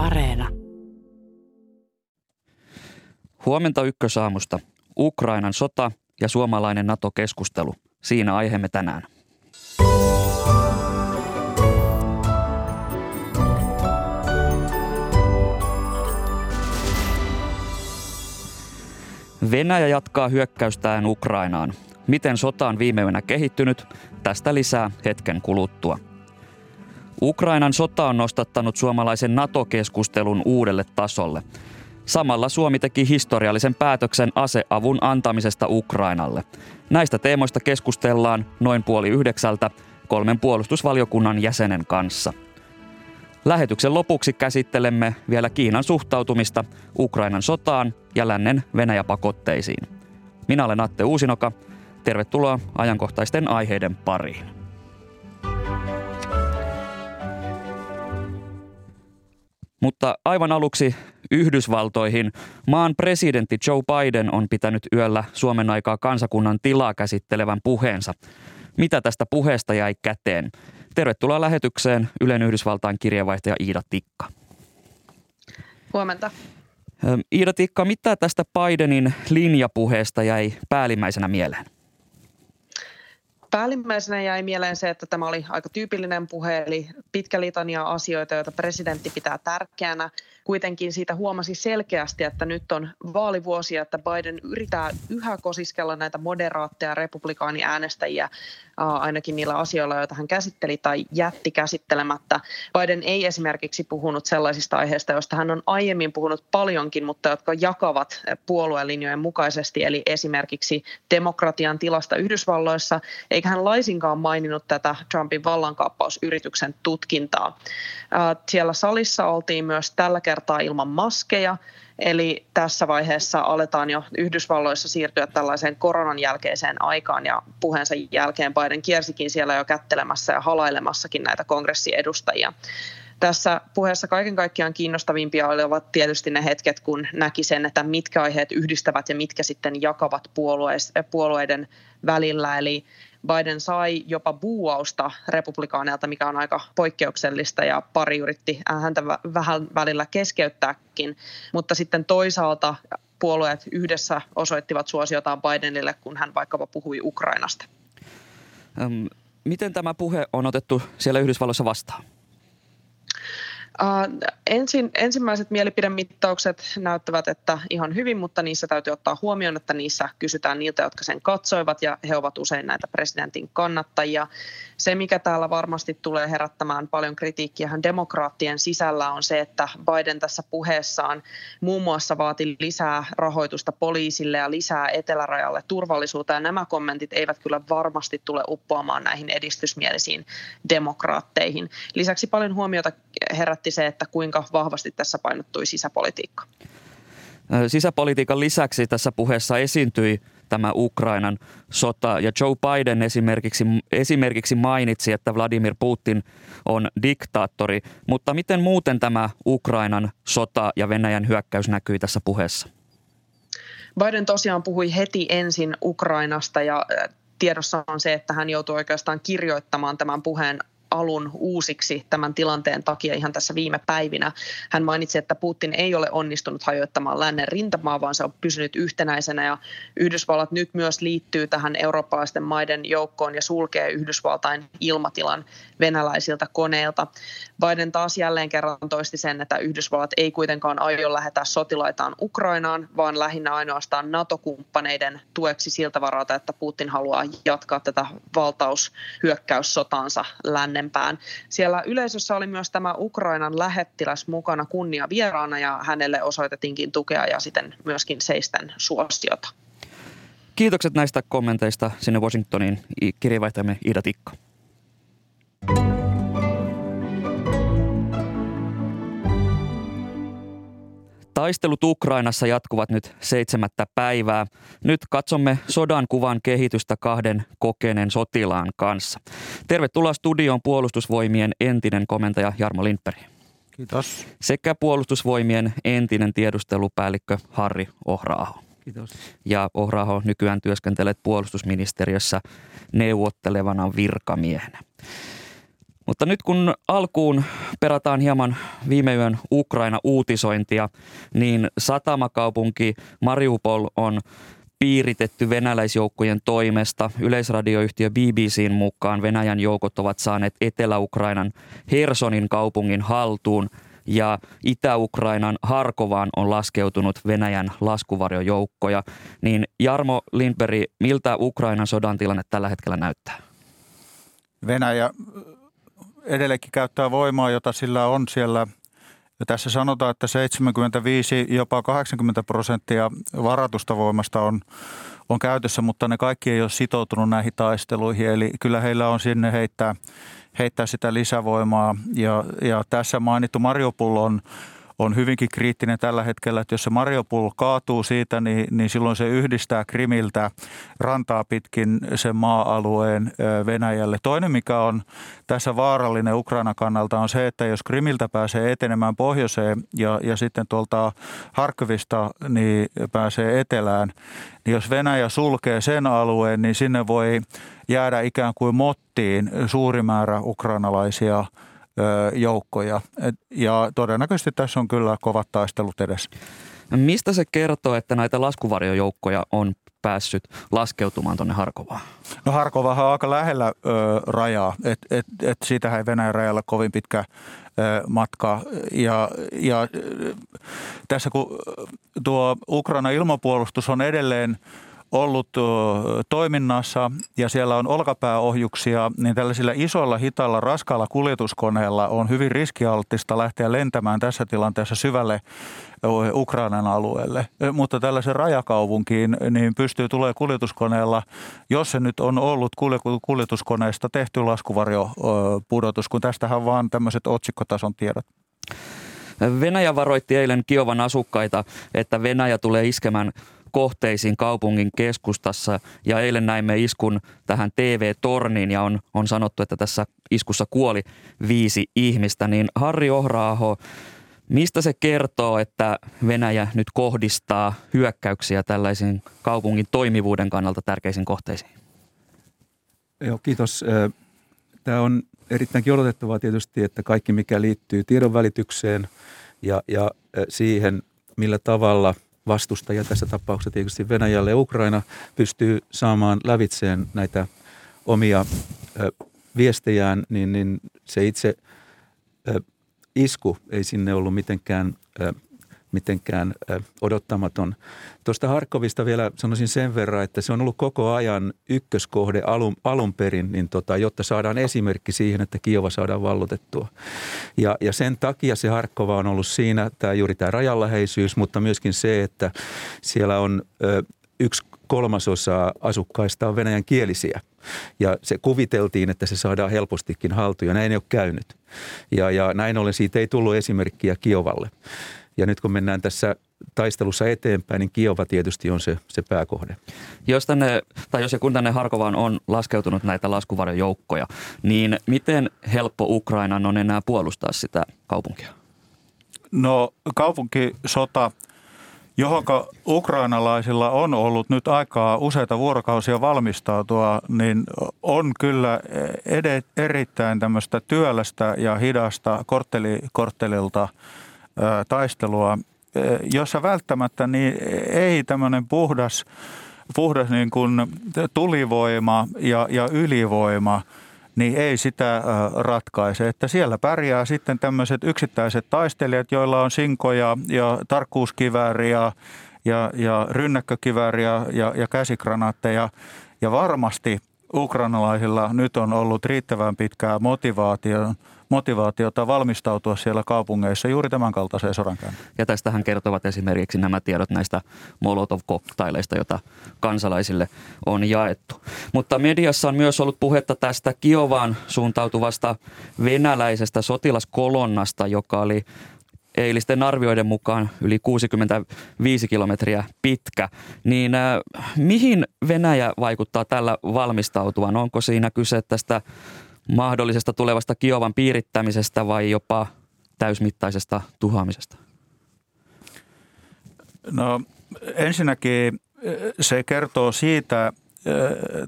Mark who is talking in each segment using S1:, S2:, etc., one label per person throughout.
S1: Areena.
S2: Huomenta ykkösaamusta. Ukrainan sota ja suomalainen NATO-keskustelu. Siinä aiheemme tänään. Venäjä jatkaa hyökkäystään Ukrainaan. Miten sota on viime yönä kehittynyt? Tästä lisää hetken kuluttua. Ukrainan sota on nostattanut suomalaisen NATO-keskustelun uudelle tasolle. Samalla Suomi teki historiallisen päätöksen aseavun antamisesta Ukrainalle. Näistä teemoista keskustellaan noin puoli yhdeksältä kolmen puolustusvaliokunnan jäsenen kanssa. Lähetyksen lopuksi käsittelemme vielä Kiinan suhtautumista Ukrainan sotaan ja lännen Venäjä-pakotteisiin. Minä olen Atte Uusinoka. Tervetuloa ajankohtaisten aiheiden pariin. Mutta aivan aluksi Yhdysvaltoihin. Maan presidentti Joe Biden on pitänyt yöllä Suomen aikaa kansakunnan tilaa käsittelevän puheensa. Mitä tästä puheesta jäi käteen? Tervetuloa lähetykseen Ylen Yhdysvaltain kirjeenvaihtaja Iida Tikka.
S3: Huomenta.
S2: Iida Tikka, mitä tästä Bidenin linjapuheesta jäi päällimmäisenä mieleen?
S3: Päällimmäisenä jäi mieleen se, että tämä oli aika tyypillinen puhe, eli pitkä litania asioita, joita presidentti pitää tärkeänä. Kuitenkin siitä huomasi selkeästi, että nyt on vaalivuosia, että Biden yrittää yhä kosiskella näitä moderaatteja republikaaniäänestäjiä ainakin niillä asioilla, joita hän käsitteli tai jätti käsittelemättä. Biden ei esimerkiksi puhunut sellaisista aiheista, joista hän on aiemmin puhunut paljonkin, mutta jotka jakavat puoluelinjojen mukaisesti, eli esimerkiksi demokratian tilasta Yhdysvalloissa, eikä hän laisinkaan maininnut tätä Trumpin vallankaappausyrityksen tutkintaa. Siellä salissa oltiin myös tällä ilman maskeja, Eli tässä vaiheessa aletaan jo Yhdysvalloissa siirtyä tällaiseen koronan jälkeiseen aikaan ja puheensa jälkeen Biden kiersikin siellä jo kättelemässä ja halailemassakin näitä kongressiedustajia. Tässä puheessa kaiken kaikkiaan kiinnostavimpia olivat tietysti ne hetket, kun näki sen, että mitkä aiheet yhdistävät ja mitkä sitten jakavat puolueiden välillä. Eli Biden sai jopa buuausta republikaaneilta, mikä on aika poikkeuksellista ja pari yritti häntä vähän välillä keskeyttääkin. Mutta sitten toisaalta puolueet yhdessä osoittivat suosiotaan Bidenille, kun hän vaikkapa puhui Ukrainasta.
S2: Miten tämä puhe on otettu siellä Yhdysvalloissa vastaan?
S3: Uh, ensin, ensimmäiset mielipidemittaukset näyttävät, että ihan hyvin, mutta niissä täytyy ottaa huomioon, että niissä kysytään niiltä, jotka sen katsoivat ja he ovat usein näitä presidentin kannattajia. Se, mikä täällä varmasti tulee herättämään paljon kritiikkiä demokraattien sisällä on se, että Biden tässä puheessaan muun muassa vaati lisää rahoitusta poliisille ja lisää etelärajalle turvallisuutta ja nämä kommentit eivät kyllä varmasti tule uppoamaan näihin edistysmielisiin demokraatteihin. Lisäksi paljon huomiota herätti herätti se, että kuinka vahvasti tässä painottui sisäpolitiikka.
S2: Sisäpolitiikan lisäksi tässä puheessa esiintyi tämä Ukrainan sota ja Joe Biden esimerkiksi, esimerkiksi mainitsi, että Vladimir Putin on diktaattori, mutta miten muuten tämä Ukrainan sota ja Venäjän hyökkäys näkyi tässä puheessa?
S3: Biden tosiaan puhui heti ensin Ukrainasta ja tiedossa on se, että hän joutui oikeastaan kirjoittamaan tämän puheen alun uusiksi tämän tilanteen takia ihan tässä viime päivinä. Hän mainitsi, että Putin ei ole onnistunut hajoittamaan lännen rintamaa, vaan se on pysynyt yhtenäisenä ja Yhdysvallat nyt myös liittyy tähän eurooppalaisten maiden joukkoon ja sulkee Yhdysvaltain ilmatilan venäläisiltä koneilta. Biden taas jälleen kerran toisti sen, että Yhdysvallat ei kuitenkaan aio lähettää sotilaitaan Ukrainaan, vaan lähinnä ainoastaan NATO-kumppaneiden tueksi siltä varalta, että Putin haluaa jatkaa tätä valtaushyökkäyssotaansa lännen pienempään. Siellä yleisössä oli myös tämä Ukrainan lähettiläs mukana kunnia vieraana ja hänelle osoitettiinkin tukea ja sitten myöskin seisten suosiota.
S2: Kiitokset näistä kommenteista sinne Washingtoniin kirjeenvaihtajamme Ida Tikka. Taistelut Ukrainassa jatkuvat nyt seitsemättä päivää. Nyt katsomme sodan kuvan kehitystä kahden kokeneen sotilaan kanssa. Tervetuloa studioon puolustusvoimien entinen komentaja Jarmo Lindberg.
S4: Kiitos.
S2: Sekä puolustusvoimien entinen tiedustelupäällikkö Harri Ohraaho.
S4: Kiitos.
S2: Ja Ohraaho nykyään työskentelet puolustusministeriössä neuvottelevana virkamiehenä. Mutta nyt kun alkuun perataan hieman viime yön Ukraina-uutisointia, niin satamakaupunki Mariupol on piiritetty venäläisjoukkojen toimesta. Yleisradioyhtiö BBCn mukaan Venäjän joukot ovat saaneet Etelä-Ukrainan Hersonin kaupungin haltuun ja Itä-Ukrainan Harkovaan on laskeutunut Venäjän laskuvarjojoukkoja. Niin Jarmo Lindberg, miltä Ukrainan sodan tilanne tällä hetkellä näyttää?
S1: Venäjä edelleenkin käyttää voimaa, jota sillä on siellä – ja tässä sanotaan, että 75, jopa 80 prosenttia varatusta voimasta on, on käytössä, mutta ne kaikki ei ole sitoutunut näihin taisteluihin. Eli kyllä heillä on sinne heittää, heittää sitä lisävoimaa. Ja, ja tässä mainittu Mariupol on on hyvinkin kriittinen tällä hetkellä, että jos se Mariupol kaatuu siitä, niin, niin silloin se yhdistää Krimiltä rantaa pitkin sen maa-alueen Venäjälle. Toinen, mikä on tässä vaarallinen Ukraina kannalta, on se, että jos Krimiltä pääsee etenemään pohjoiseen ja, ja sitten tuolta Harkovista niin pääsee etelään, niin jos Venäjä sulkee sen alueen, niin sinne voi jäädä ikään kuin mottiin suuri määrä ukrainalaisia – joukkoja. Ja todennäköisesti tässä on kyllä kovat taistelut edessä.
S2: Mistä se kertoo, että näitä laskuvarjojoukkoja on päässyt laskeutumaan tuonne Harkovaan?
S1: No Harkovahan on aika lähellä ö, rajaa, että et, et siitähän ei Venäjän rajalla kovin pitkä ö, matka. Ja, ja tässä kun tuo Ukraina ilmapuolustus on edelleen – ollut toiminnassa ja siellä on olkapääohjuksia, niin tällaisilla isoilla, hitailla, raskailla kuljetuskoneilla on hyvin riskialttista lähteä lentämään tässä tilanteessa syvälle Ukrainan alueelle. Mutta tällaisen rajakaupunkiin niin pystyy tulee kuljetuskoneella, jos se nyt on ollut kuljetuskoneesta tehty laskuvarjopudotus, kun tästähän vaan tämmöiset otsikkotason tiedot.
S2: Venäjä varoitti eilen Kiovan asukkaita, että Venäjä tulee iskemään kohteisiin kaupungin keskustassa. Ja eilen näimme iskun tähän TV-torniin ja on, on sanottu, että tässä iskussa kuoli viisi ihmistä. Niin Harri Ohraaho, mistä se kertoo, että Venäjä nyt kohdistaa hyökkäyksiä tällaisiin kaupungin toimivuuden kannalta tärkeisiin kohteisiin?
S4: Joo, kiitos. Tämä on erittäinkin odotettavaa tietysti, että kaikki mikä liittyy tiedonvälitykseen ja, ja siihen, millä tavalla – vastustaja, tässä tapauksessa tietysti Venäjälle. Ukraina, pystyy saamaan lävitseen näitä omia ö, viestejään, niin, niin se itse ö, isku ei sinne ollut mitenkään ö, mitenkään odottamaton. Tuosta Harkovista vielä sanoisin sen verran, että se on ollut koko ajan ykköskohde alun, alun perin, niin tota, jotta saadaan esimerkki siihen, että Kiova saadaan vallotettua. Ja, ja sen takia se Harkova on ollut siinä, tämä, juuri tämä rajanläheisyys, mutta myöskin se, että siellä on ö, yksi kolmasosa asukkaista on venäjän kielisiä. Ja se kuviteltiin, että se saadaan helpostikin haltuun ja näin ei ole käynyt. Ja, ja näin ollen siitä ei tullut esimerkkiä Kiovalle. Ja nyt kun mennään tässä taistelussa eteenpäin, niin Kiova tietysti on se, se pääkohde.
S2: Jos, tänne, tai jos ja kun tänne Harkovaan on laskeutunut näitä laskuvarjojoukkoja, niin miten helppo Ukrainan on enää puolustaa sitä kaupunkia?
S1: No kaupunkisota, johon ukrainalaisilla on ollut nyt aikaa useita vuorokausia valmistautua, niin on kyllä edet, erittäin tämmöistä työlästä ja hidasta kortteli, korttelilta – taistelua, jossa välttämättä niin ei tämmöinen puhdas, puhdas niin kuin tulivoima ja, ja ylivoima niin ei sitä ratkaise. Että siellä pärjää sitten tämmöiset yksittäiset taistelijat, joilla on sinkoja ja tarkkuuskivääriä ja, ja rynnäkkökivääriä ja, ja käsikranaatteja. Ja varmasti ukrainalaisilla nyt on ollut riittävän pitkää motivaatio motivaatiota valmistautua siellä kaupungeissa juuri tämän kaltaiseen sodankäyntiin.
S2: Ja tästähän kertovat esimerkiksi nämä tiedot näistä Molotov-koktaileista, joita kansalaisille on jaettu. Mutta mediassa on myös ollut puhetta tästä Kiovaan suuntautuvasta venäläisestä sotilaskolonnasta, joka oli eilisten arvioiden mukaan yli 65 kilometriä pitkä, niin äh, mihin Venäjä vaikuttaa tällä valmistautuvan? Onko siinä kyse tästä mahdollisesta tulevasta Kiovan piirittämisestä vai jopa täysmittaisesta tuhoamisesta?
S1: No ensinnäkin eh, se kertoo siitä, eh,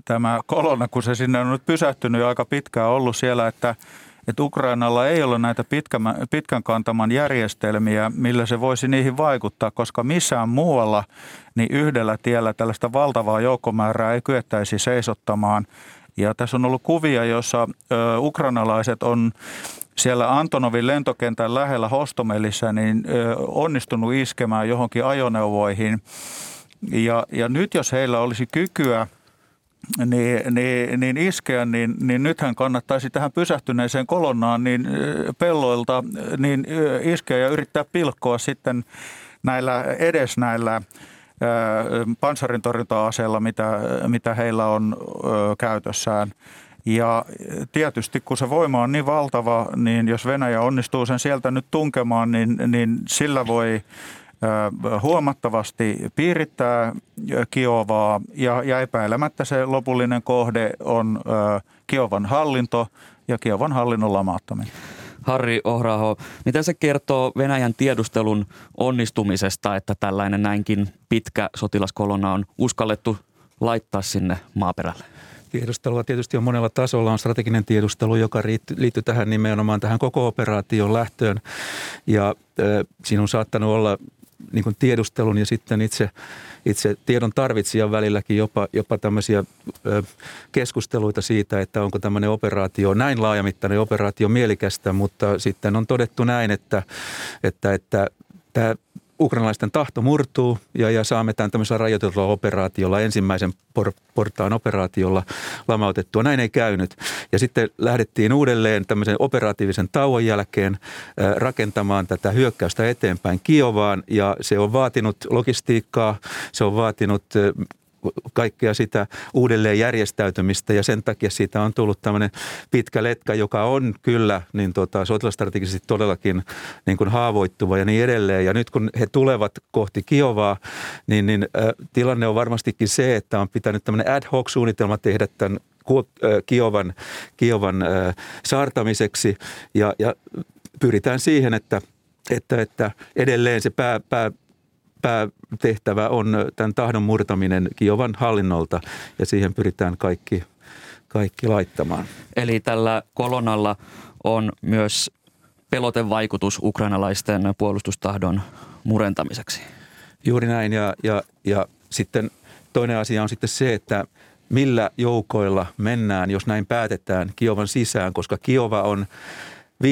S1: tämä kolonna, kun se sinne on nyt pysähtynyt jo aika pitkään ollut siellä, että, että Ukrainalla ei ole näitä pitkän, pitkän kantaman järjestelmiä, millä se voisi niihin vaikuttaa, koska missään muualla niin yhdellä tiellä tällaista valtavaa joukkomäärää ei kyettäisi seisottamaan. Ja tässä on ollut kuvia, joissa ukrainalaiset on siellä Antonovin lentokentän lähellä Hostomelissä niin onnistunut iskemään johonkin ajoneuvoihin. Ja, ja nyt jos heillä olisi kykyä – niin, niin, niin iskeä, niin, niin nythän kannattaisi tähän pysähtyneeseen kolonnaan niin pelloilta niin iskeä ja yrittää pilkkoa sitten näillä edes näillä panssarintorjunta-aseilla, mitä, mitä heillä on käytössään. Ja tietysti kun se voima on niin valtava, niin jos Venäjä onnistuu sen sieltä nyt tunkemaan, niin, niin sillä voi huomattavasti piirittää Kiovaa ja, ja epäilemättä se lopullinen kohde on Kiovan hallinto ja Kiovan hallinnon lamauttaminen.
S2: Harri Ohraho, mitä se kertoo Venäjän tiedustelun onnistumisesta, että tällainen näinkin pitkä sotilaskolona on uskallettu laittaa sinne maaperälle?
S4: Tiedustelua tietysti on monella tasolla. On strateginen tiedustelu, joka liittyy tähän nimenomaan tähän koko operaation lähtöön. Ja äh, siinä on saattanut olla niin kuin tiedustelun ja sitten itse, itse tiedon tarvitsijan välilläkin jopa, jopa tämmöisiä ö, keskusteluita siitä, että onko tämmöinen operaatio, näin laajamittainen operaatio mielikästä, mutta sitten on todettu näin, että, että, että tämä ukrainalaisten tahto murtuu ja, ja saamme tämän tämmöisellä rajoitetulla operaatiolla, ensimmäisen por, portaan operaatiolla lamautettua. Näin ei käynyt. Ja sitten lähdettiin uudelleen tämmöisen operatiivisen tauon jälkeen rakentamaan tätä hyökkäystä eteenpäin Kiovaan ja se on vaatinut logistiikkaa, se on vaatinut kaikkea sitä uudelleen järjestäytymistä ja sen takia siitä on tullut tämmöinen pitkä letka, joka on kyllä niin tota, sotilastrategisesti todellakin niin kuin haavoittuva ja niin edelleen. Ja nyt kun he tulevat kohti Kiovaa, niin, niin äh, tilanne on varmastikin se, että on pitänyt tämmöinen ad hoc suunnitelma tehdä tämän Kiovan, Kiovan äh, saartamiseksi ja, ja pyritään siihen, että että, että edelleen se pää, pää, päätehtävä on tämän tahdon murtaminen Kiovan hallinnolta ja siihen pyritään kaikki, kaikki laittamaan.
S2: Eli tällä kolonalla on myös pelotevaikutus ukrainalaisten puolustustahdon murentamiseksi.
S4: Juuri näin ja, ja, ja sitten toinen asia on sitten se, että millä joukoilla mennään, jos näin päätetään Kiovan sisään, koska Kiova on 5-10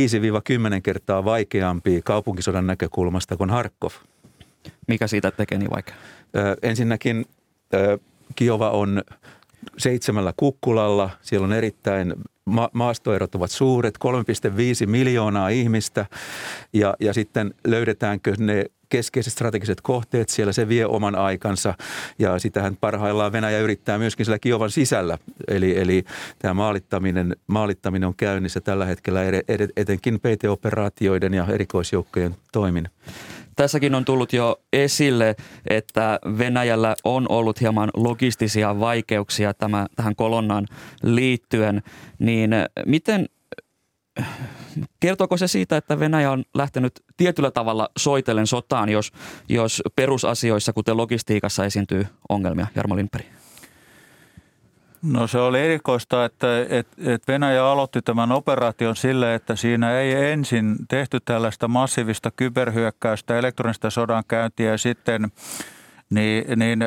S4: kertaa vaikeampi kaupunkisodan näkökulmasta kuin Harkov –
S2: mikä siitä tekee niin vaikea?
S4: ensinnäkin Kiova on seitsemällä kukkulalla. Siellä on erittäin ma- maastoerot ovat suuret, 3,5 miljoonaa ihmistä ja, ja sitten löydetäänkö ne keskeiset strategiset kohteet, siellä se vie oman aikansa ja sitähän parhaillaan Venäjä yrittää myöskin siellä Kiovan sisällä. Eli, eli tämä maalittaminen, maalittaminen on käynnissä tällä hetkellä etenkin PT-operaatioiden ja erikoisjoukkojen toimin.
S2: Tässäkin on tullut jo esille, että Venäjällä on ollut hieman logistisia vaikeuksia tämä, tähän kolonnaan liittyen. Niin miten Kertooko se siitä, että Venäjä on lähtenyt tietyllä tavalla soitellen sotaan, jos, jos perusasioissa, kuten logistiikassa, esiintyy ongelmia? Jarmo Lindberg.
S1: No se oli erikoista, että, että, Venäjä aloitti tämän operaation sille, että siinä ei ensin tehty tällaista massiivista kyberhyökkäystä, elektronista sodankäyntiä ja sitten niin, niin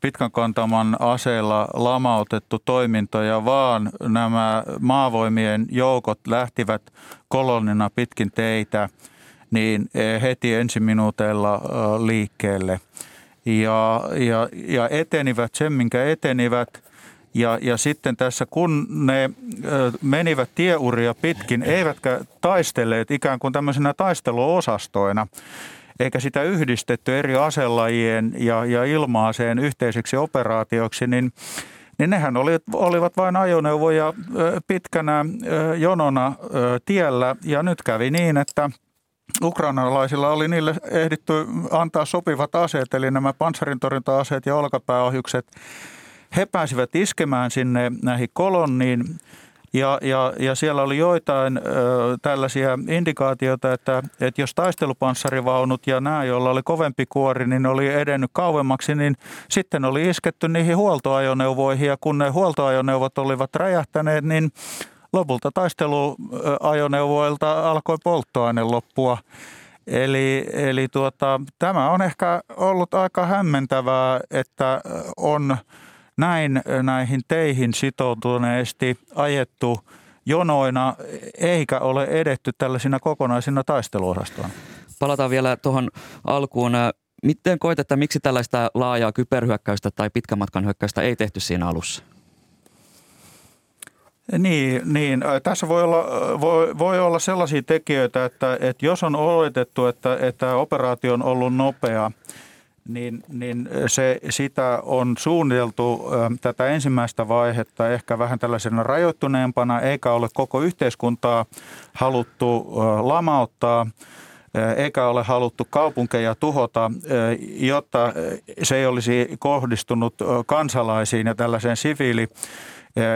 S1: pitkän kantaman aseella lamautettu toimintoja, vaan nämä maavoimien joukot lähtivät kolonnina pitkin teitä niin heti ensiminuuteilla liikkeelle. Ja, ja, ja etenivät sen, minkä etenivät – ja, ja sitten tässä, kun ne menivät tieuria pitkin, eivätkä taistelleet ikään kuin tämmöisenä taisteluosastoina, eikä sitä yhdistetty eri aselajien ja, ja ilmaaseen yhteiseksi operaatioksi, niin niin nehän olivat, olivat vain ajoneuvoja pitkänä jonona tiellä. Ja nyt kävi niin, että ukrainalaisilla oli niille ehditty antaa sopivat aseet, eli nämä panssarintorjunta-aseet ja olkapääohjukset – he pääsivät iskemään sinne näihin kolonniin ja, ja, ja siellä oli joitain ö, tällaisia indikaatioita, että, että jos taistelupanssarivaunut ja nämä, joilla oli kovempi kuori, niin oli edennyt kauemmaksi, niin sitten oli isketty niihin huoltoajoneuvoihin ja kun ne huoltoajoneuvot olivat räjähtäneet, niin lopulta taisteluajoneuvoilta alkoi polttoaine loppua. Eli, eli tuota, tämä on ehkä ollut aika hämmentävää, että on näin näihin teihin sitoutuneesti ajettu jonoina, eikä ole edetty tällaisina kokonaisina taisteluosastoina.
S2: Palataan vielä tuohon alkuun. Miten koet, että miksi tällaista laajaa kyberhyökkäystä tai pitkämatkan hyökkäystä ei tehty siinä alussa?
S1: Niin, niin, tässä voi olla, voi, voi olla sellaisia tekijöitä, että, että jos on oletettu, että, että operaatio on ollut nopea, niin, niin se, sitä on suunniteltu tätä ensimmäistä vaihetta ehkä vähän tällaisena rajoittuneempana, eikä ole koko yhteiskuntaa haluttu lamauttaa – eikä ole haluttu kaupunkeja tuhota, jotta se ei olisi kohdistunut kansalaisiin ja tällaiseen siviili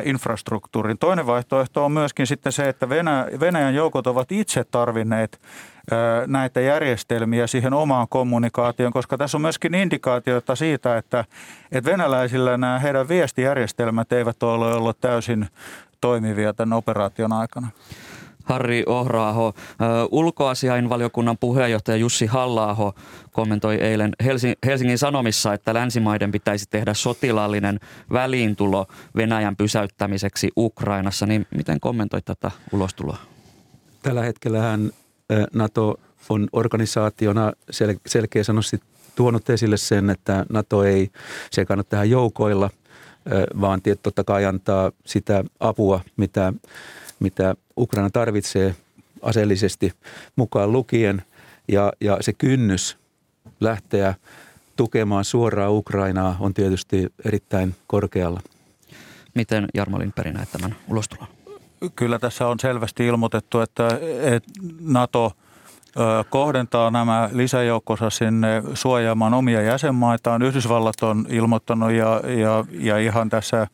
S1: infrastruktuurin. Toinen vaihtoehto on myöskin sitten se, että Venäjän joukot ovat itse tarvinneet näitä järjestelmiä siihen omaan kommunikaatioon, koska tässä on myöskin indikaatioita siitä, että, että venäläisillä nämä heidän viestijärjestelmät eivät ole olleet täysin toimivia tämän operaation aikana.
S2: Harri Ohraaho. Ulkoasiainvaliokunnan puheenjohtaja Jussi Hallaaho kommentoi eilen Helsingin Sanomissa, että länsimaiden pitäisi tehdä sotilaallinen väliintulo Venäjän pysäyttämiseksi Ukrainassa. Niin miten kommentoit tätä ulostuloa?
S4: Tällä hetkellähän NATO on organisaationa sel- selkeä sanoisi tuonut esille sen, että NATO ei sekannut tähän joukoilla, vaan totta kai antaa sitä apua, mitä mitä Ukraina tarvitsee aseellisesti mukaan lukien ja, ja se kynnys lähteä tukemaan suoraan Ukrainaa on tietysti erittäin korkealla.
S2: Miten Jarmo Lindberg näet tämän ulostulon?
S1: Kyllä tässä on selvästi ilmoitettu, että, että NATO kohdentaa nämä lisäjoukkonsa sinne suojaamaan omia jäsenmaitaan. Yhdysvallat on ilmoittanut ja, ja, ja ihan tässä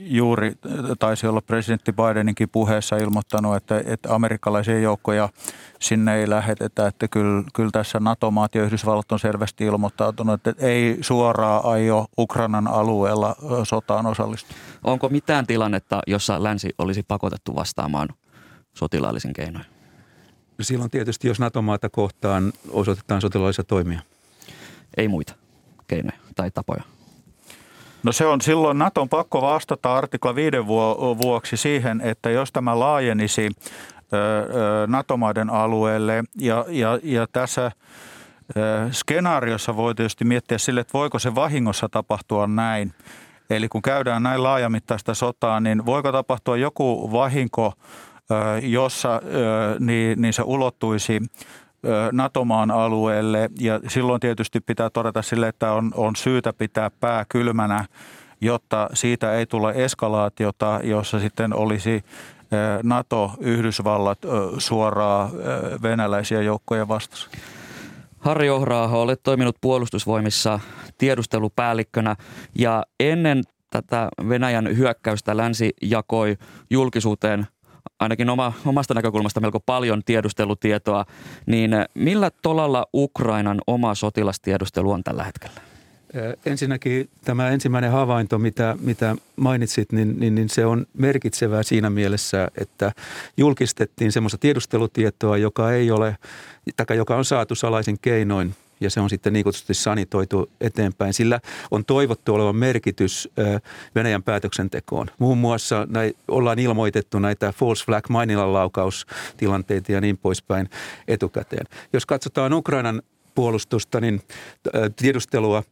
S1: juuri taisi olla presidentti Bideninkin puheessa ilmoittanut, että, että amerikkalaisia joukkoja sinne ei lähetetä. Että kyllä, kyllä tässä NATO-maat ja Yhdysvallat on selvästi ilmoittautunut, että ei suoraan aio Ukrainan alueella sotaan osallistua.
S2: Onko mitään tilannetta, jossa länsi olisi pakotettu vastaamaan sotilaallisen keinoin?
S4: No silloin tietysti, jos NATO-maata kohtaan osoitetaan sotilaallisia toimia.
S2: Ei muita keinoja tai tapoja.
S1: No se on silloin Naton pakko vastata artikla 5 vuoksi siihen, että jos tämä laajenisi NATO-maiden alueelle ja, ja, ja tässä skenaariossa voi tietysti miettiä sille, että voiko se vahingossa tapahtua näin. Eli kun käydään näin laajamittaista sotaa, niin voiko tapahtua joku vahinko, jossa niin, niin se ulottuisi NATO-maan alueelle ja silloin tietysti pitää todeta sille, että on, on syytä pitää pää kylmänä, jotta siitä ei tule eskalaatiota, jossa sitten olisi NATO, Yhdysvallat suoraa venäläisiä joukkoja vastassa.
S2: Harri Ohraaho, olet toiminut puolustusvoimissa tiedustelupäällikkönä ja ennen tätä Venäjän hyökkäystä länsi jakoi julkisuuteen ainakin oma, omasta näkökulmasta melko paljon tiedustelutietoa, niin millä tolalla Ukrainan oma sotilastiedustelu on tällä hetkellä?
S4: Ensinnäkin tämä ensimmäinen havainto, mitä, mitä mainitsit, niin, niin, niin se on merkitsevää siinä mielessä, että julkistettiin semmoista tiedustelutietoa, joka ei ole, tai joka on saatu salaisin keinoin ja se on sitten niin kutsutusti sanitoitu eteenpäin. Sillä on toivottu olevan merkitys Venäjän päätöksentekoon. Muun muassa näin, ollaan ilmoitettu näitä false flag mainilan laukaustilanteita ja niin poispäin etukäteen. Jos katsotaan Ukrainan puolustusta, niin tiedustelua,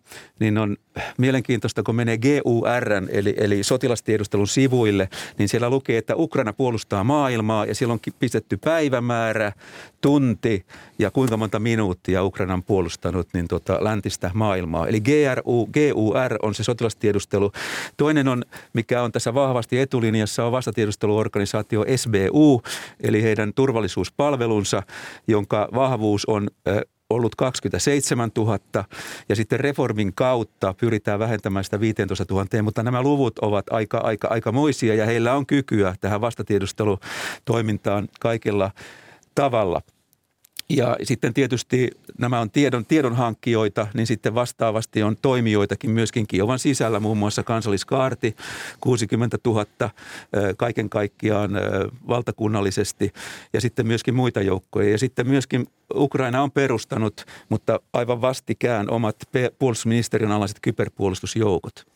S4: niin on mielenkiintoista, kun menee GUR, eli, eli sotilastiedustelun sivuille, niin siellä lukee, että Ukraina puolustaa maailmaa ja siellä on pistetty päivämäärä, tunti ja kuinka monta minuuttia Ukraina on puolustanut niin tota, läntistä maailmaa. Eli GRU, GUR on se sotilastiedustelu. Toinen on, mikä on tässä vahvasti etulinjassa, on vastatiedusteluorganisaatio SBU, eli heidän turvallisuuspalvelunsa, jonka vahvuus on ollut 27 000 ja sitten reformin kautta pyritään vähentämään sitä 15 000, mutta nämä luvut ovat aika, aika, aika moisia ja heillä on kykyä tähän vastatiedustelutoimintaan kaikilla tavalla. Ja sitten tietysti nämä on tiedon, tiedonhankkijoita, niin sitten vastaavasti on toimijoitakin myöskin Kiovan sisällä, muun muassa kansalliskaarti, 60 000 kaiken kaikkiaan valtakunnallisesti ja sitten myöskin muita joukkoja. Ja sitten myöskin Ukraina on perustanut, mutta aivan vastikään omat puolustusministeriön alaiset kyberpuolustusjoukot.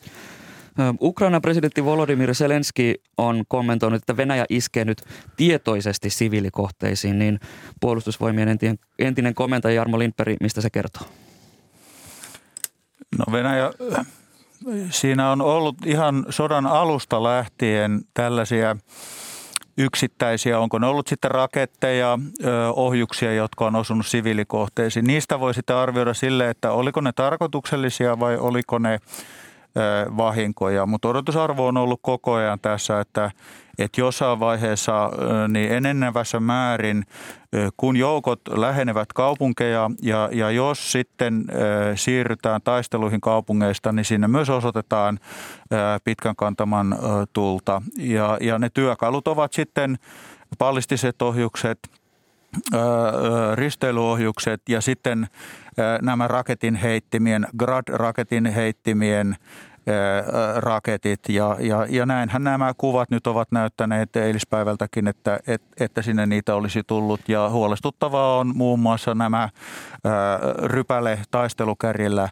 S2: Ukrainan presidentti Volodymyr Zelenski on kommentoinut, että Venäjä iskee nyt tietoisesti siviilikohteisiin, niin puolustusvoimien entinen, entinen komentaja Jarmo Lindberg, mistä se kertoo?
S1: No Venäjä, siinä on ollut ihan sodan alusta lähtien tällaisia yksittäisiä, onko ne ollut sitten raketteja, ohjuksia, jotka on osunut siviilikohteisiin. Niistä voi sitten arvioida sille, että oliko ne tarkoituksellisia vai oliko ne vahinkoja, mutta odotusarvo on ollut koko ajan tässä, että, että jossain vaiheessa niin enenevässä määrin, kun joukot lähenevät kaupunkeja ja, ja jos sitten siirrytään taisteluihin kaupungeista, niin sinne myös osoitetaan pitkän kantaman tulta. Ja, ja ne työkalut ovat sitten pallistiset ohjukset, risteilyohjukset ja sitten nämä raketin heittimien, Grad-raketin heittimien raketit ja, ja, ja näinhän nämä kuvat nyt ovat näyttäneet eilispäivältäkin, että, et, että sinne niitä olisi tullut ja huolestuttavaa on muun muassa nämä rypäle taistelukärjellä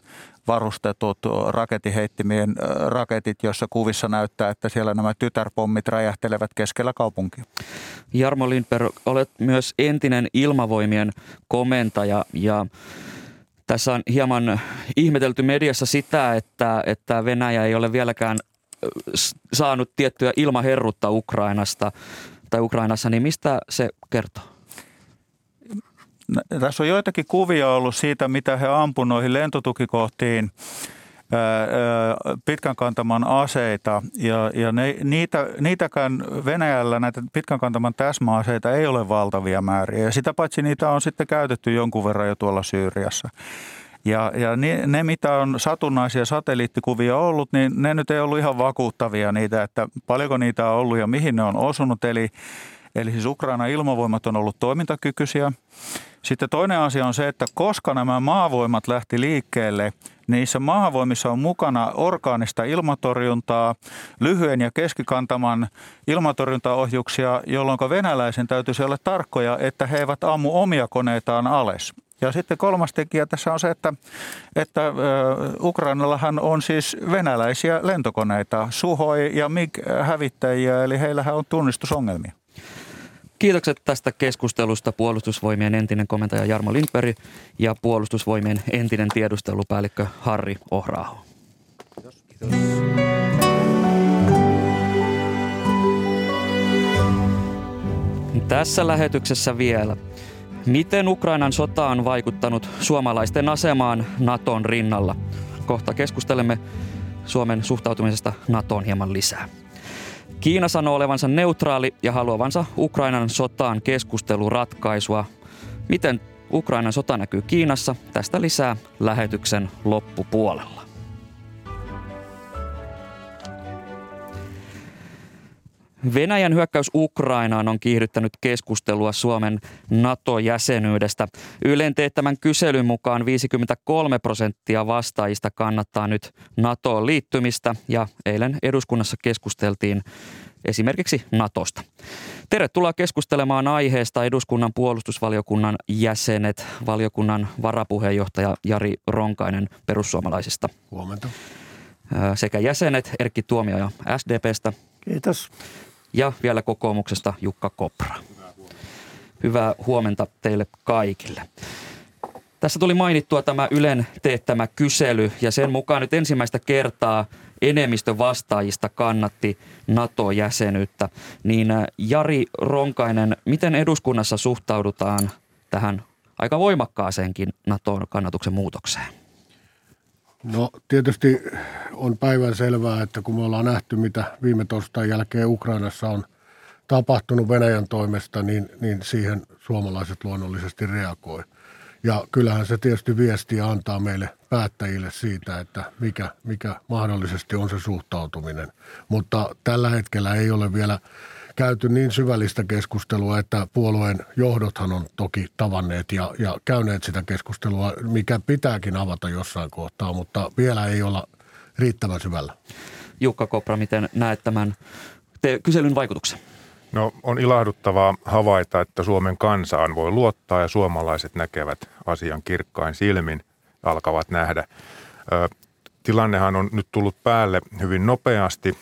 S1: varustetut raketiheittimien raketit, joissa kuvissa näyttää, että siellä nämä tytärpommit räjähtelevät keskellä kaupunkia.
S2: Jarmo Lindberg, olet myös entinen ilmavoimien komentaja ja tässä on hieman ihmetelty mediassa sitä, että, että Venäjä ei ole vieläkään saanut tiettyä ilmaherrutta Ukrainasta tai Ukrainassa, niin mistä se kertoo?
S1: Tässä on joitakin kuvia ollut siitä, mitä he ampuivat noihin lentotukikohtiin pitkän kantaman aseita ja, ja ne, niitä, niitäkään Venäjällä näitä pitkän kantaman täsmäaseita ei ole valtavia määriä ja sitä paitsi niitä on sitten käytetty jonkun verran jo tuolla Syyriassa. Ja, ja ne, ne, mitä on satunnaisia satelliittikuvia ollut, niin ne nyt ei ollut ihan vakuuttavia niitä, että paljonko niitä on ollut ja mihin ne on osunut. Eli, eli siis Ukraina ilmavoimat on ollut toimintakykyisiä. Sitten toinen asia on se, että koska nämä maavoimat lähti liikkeelle, niissä maavoimissa on mukana orgaanista ilmatorjuntaa, lyhyen ja keskikantaman ilmatorjuntaohjuksia, jolloin venäläisen täytyisi olla tarkkoja, että he eivät ammu omia koneitaan alas. Ja sitten kolmas tekijä tässä on se, että, että Ukrainallahan on siis venäläisiä lentokoneita, Suhoi ja MiG-hävittäjiä, eli heillähän on tunnistusongelmia.
S2: Kiitokset tästä keskustelusta puolustusvoimien entinen komentaja Jarmo Lindberg ja puolustusvoimien entinen tiedustelupäällikkö Harri. Kiitos. Kiitos. Tässä lähetyksessä vielä. Miten Ukrainan sota on vaikuttanut suomalaisten asemaan Naton rinnalla? Kohta keskustelemme Suomen suhtautumisesta NATOon hieman lisää. Kiina sanoo olevansa neutraali ja haluavansa Ukrainan sotaan keskusteluratkaisua. Miten Ukrainan sota näkyy Kiinassa? Tästä lisää lähetyksen loppupuolella. Venäjän hyökkäys Ukrainaan on kiihdyttänyt keskustelua Suomen NATO-jäsenyydestä. Ylen teettämän kyselyn mukaan 53 prosenttia vastaajista kannattaa nyt NATOon liittymistä ja eilen eduskunnassa keskusteltiin esimerkiksi NATOsta. Tervetuloa keskustelemaan aiheesta eduskunnan puolustusvaliokunnan jäsenet, valiokunnan varapuheenjohtaja Jari Ronkainen perussuomalaisista.
S5: Huomenta.
S2: Sekä jäsenet Erkki Tuomioja SDPstä.
S5: Kiitos
S2: ja vielä kokoomuksesta Jukka Kopra. Hyvää huomenta teille kaikille. Tässä tuli mainittua tämä Ylen teettämä kysely ja sen mukaan nyt ensimmäistä kertaa enemmistö vastaajista kannatti NATO-jäsenyyttä. Niin äh, Jari Ronkainen, miten eduskunnassa suhtaudutaan tähän aika voimakkaaseenkin NATO-kannatuksen muutokseen?
S5: No tietysti on päivän selvää, että kun me ollaan nähty, mitä viime torstain jälkeen Ukrainassa on tapahtunut Venäjän toimesta, niin, niin siihen suomalaiset luonnollisesti reagoi. Ja kyllähän se tietysti viestiä antaa meille päättäjille siitä, että mikä, mikä mahdollisesti on se suhtautuminen. Mutta tällä hetkellä ei ole vielä käyty niin syvällistä keskustelua, että puolueen johdothan on toki tavanneet ja, ja käyneet sitä keskustelua, mikä pitääkin avata jossain kohtaa, mutta vielä ei olla riittävän syvällä.
S2: Jukka Kopra, miten näet tämän te- kyselyn vaikutuksen?
S6: No on ilahduttavaa havaita, että Suomen kansaan voi luottaa ja suomalaiset näkevät asian kirkkain silmin, alkavat nähdä. Ö, tilannehan on nyt tullut päälle hyvin nopeasti.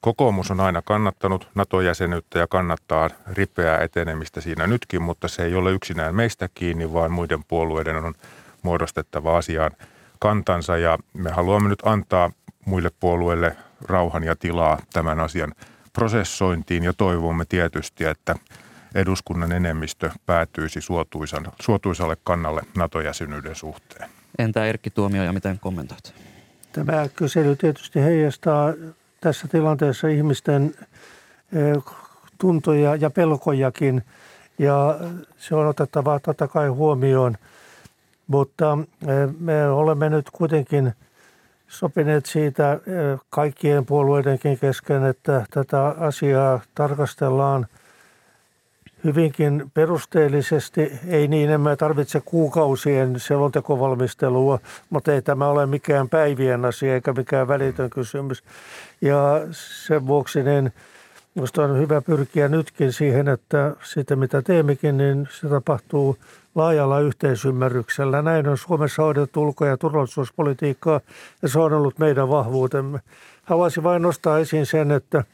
S6: Kokoomus on aina kannattanut NATO-jäsenyyttä ja kannattaa ripeää etenemistä siinä nytkin, mutta se ei ole yksinään meistä kiinni, vaan muiden puolueiden on muodostettava asiaan kantansa ja me haluamme nyt antaa muille puolueille rauhan ja tilaa tämän asian prosessointiin ja toivomme tietysti, että eduskunnan enemmistö päätyisi suotuisalle kannalle NATO-jäsenyyden suhteen.
S2: Entä Erkki Tuomio ja miten kommentoit?
S7: Tämä kysely tietysti heijastaa tässä tilanteessa ihmisten tuntoja ja pelkojakin ja se on otettava totta kai huomioon. Mutta me olemme nyt kuitenkin sopineet siitä kaikkien puolueidenkin kesken, että tätä asiaa tarkastellaan hyvinkin perusteellisesti. Ei niin, emme tarvitse kuukausien selontekovalmistelua, mutta ei tämä ole mikään päivien asia eikä mikään välitön kysymys. Ja sen vuoksi niin minusta on hyvä pyrkiä nytkin siihen, että sitä mitä teemmekin, niin se tapahtuu laajalla yhteisymmärryksellä. Näin on Suomessa hoidettu ulko- ja turvallisuuspolitiikkaa ja se on ollut meidän vahvuutemme. Haluaisin vain nostaa esiin sen, että